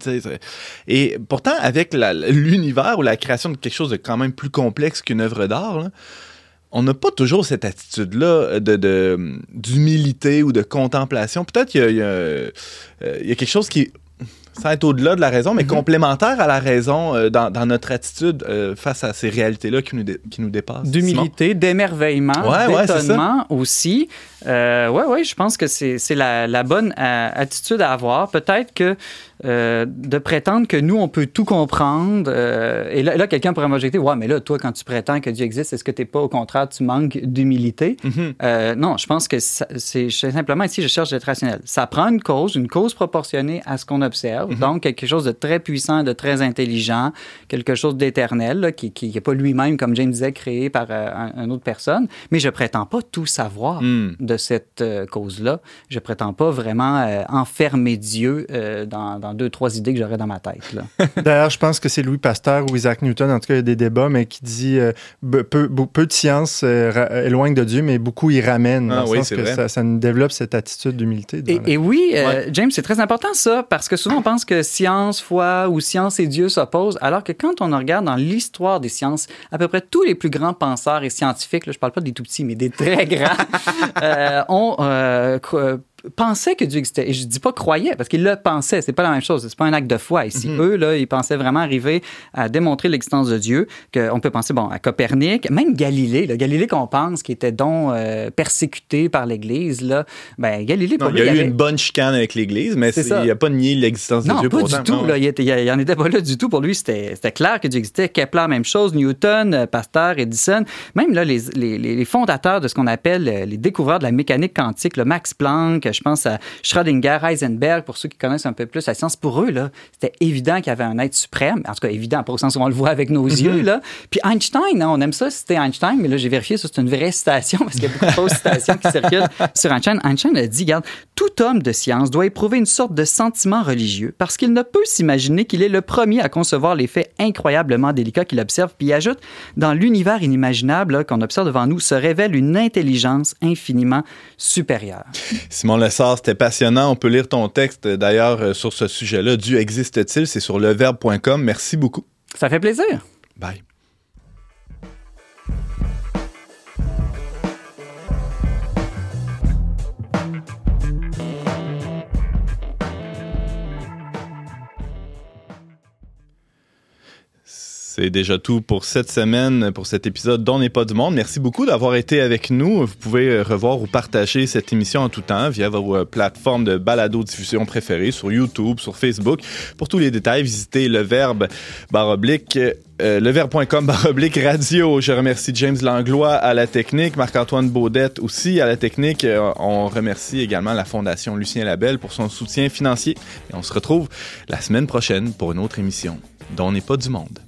Et pourtant, avec l'univers ou la création de quelque chose de quand même plus complexe qu'une œuvre d'art, on n'a pas toujours cette attitude-là de, de- d'humilité ou de contemplation. Peut-être qu'il y y a, euh, il y a quelque chose qui, sans être au-delà de la raison, mais complémentaire à la raison euh, dans, dans notre attitude euh, face à ces réalités-là qui qui nous dépassent. D'humilité, d'émerveillement, Ouais, ouais, d'étonnement aussi. Euh, ouais, ouais, je pense que c'est c'est la, la bonne euh, attitude à avoir. Peut-être que euh, de prétendre que nous, on peut tout comprendre. euh, et là, là, quelqu'un pourrait m'objecter Ouais, mais là, toi, quand tu prétends que Dieu existe, est-ce que tu pas, au contraire, tu manques d'humilité? Mhm. Euh, Non, je pense que c'est simplement ici, je cherche d'être rationnel. Ça prend une cause, une cause proportionnée à ce qu'on observe. Donc, quelque chose de très puissant, de très intelligent, quelque chose d'éternel, qui n'est pas lui-même, comme James disait, créé par un- une autre personne. Mais je prétends pas tout savoir Mm. de cette cause-là. Je prétends pas vraiment enfermer Dieu dans, dans dans deux, trois idées que j'aurais dans ma tête. D'ailleurs, je pense que c'est Louis Pasteur ou Isaac Newton, en tout cas, il y a des débats, mais qui dit euh, peu, peu, de science euh, éloigne de Dieu, mais beaucoup y ramène. Ah, oui, que ça, ça, nous développe cette attitude d'humilité. Et, oui, euh, James, c'est très important ça, parce que souvent on pense que science, foi ou science et Dieu s'opposent, alors que quand on regarde dans l'histoire des sciences, à peu près tous les plus grands penseurs et scientifiques, là, je parle pas des tout petits, mais des très grands, ont pensaient que Dieu existait. Et je dis pas croyaient, parce qu'ils le pensaient. C'est pas la même chose. C'est pas un acte de foi ici. Mhm. Eux, là, ils pensaient vraiment arriver à démontrer l'existence de Dieu. On peut penser, bon, à Copernic, même Galilée. le Galilée qu'on pense qui était donc euh, persécuté par l'Église, là, ben, Galilée, pour lui, il y a eu une bonne chicane avec l'Église, mais il n'a pas nié l'existence de Dieu pas du tout. Là, il, était, en était pas là du tout. Pour lui, c'était clair que Dieu existait. Kepler, même chose. Newton, euh, Pasteur, Edison. Même là, les, les, les fondateurs de ce qu'on appelle euh, les découvreurs de la mécanique quantique, le Max Planck, je pense à Schrödinger, Heisenberg, pour ceux qui connaissent un peu plus la science, pour eux, là, c'était évident qu'il y avait un être suprême. En tout cas, évident, pas au sens où on le voit avec nos mhm. yeux. Là. Puis Einstein, hein, on aime ça, c'était Einstein, mais là, j'ai vérifié, ça, c'est une vraie citation, parce qu'il y a beaucoup de fausses citations qui circulent sur Einstein. Einstein a dit, regarde, tout homme de science doit éprouver une sorte de sentiment religieux, parce qu'il ne peut s'imaginer qu'il est le premier à concevoir les faits incroyablement délicats qu'il observe. Puis il ajoute, dans l'univers inimaginable qu'on observe devant nous, se révèle une intelligence infiniment supérieure. Simon Lessard, c'était passionnant. On peut lire ton texte d'ailleurs euh, sur ce sujet-là. Dieu existe-t-il? C'est sur leverbe.com. Merci beaucoup. Ça fait plaisir. Bye. C'est déjà tout pour cette semaine, pour cet épisode d'On n'est pas du monde. Merci beaucoup d'avoir été avec nous. Vous pouvez euh, revoir ou partager cette émission en tout temps via vos euh, plateformes de balado-diffusion préférées sur YouTube, sur Facebook. Pour tous les détails, visitez le euh, leverbe.com radio. Je remercie James Langlois à la technique, Marc-Antoine Baudette aussi à la technique. on remercie également la Fondation Lucien Labelle pour son soutien financier. Et on se retrouve la semaine prochaine pour une autre émission dont n'est pas du monde.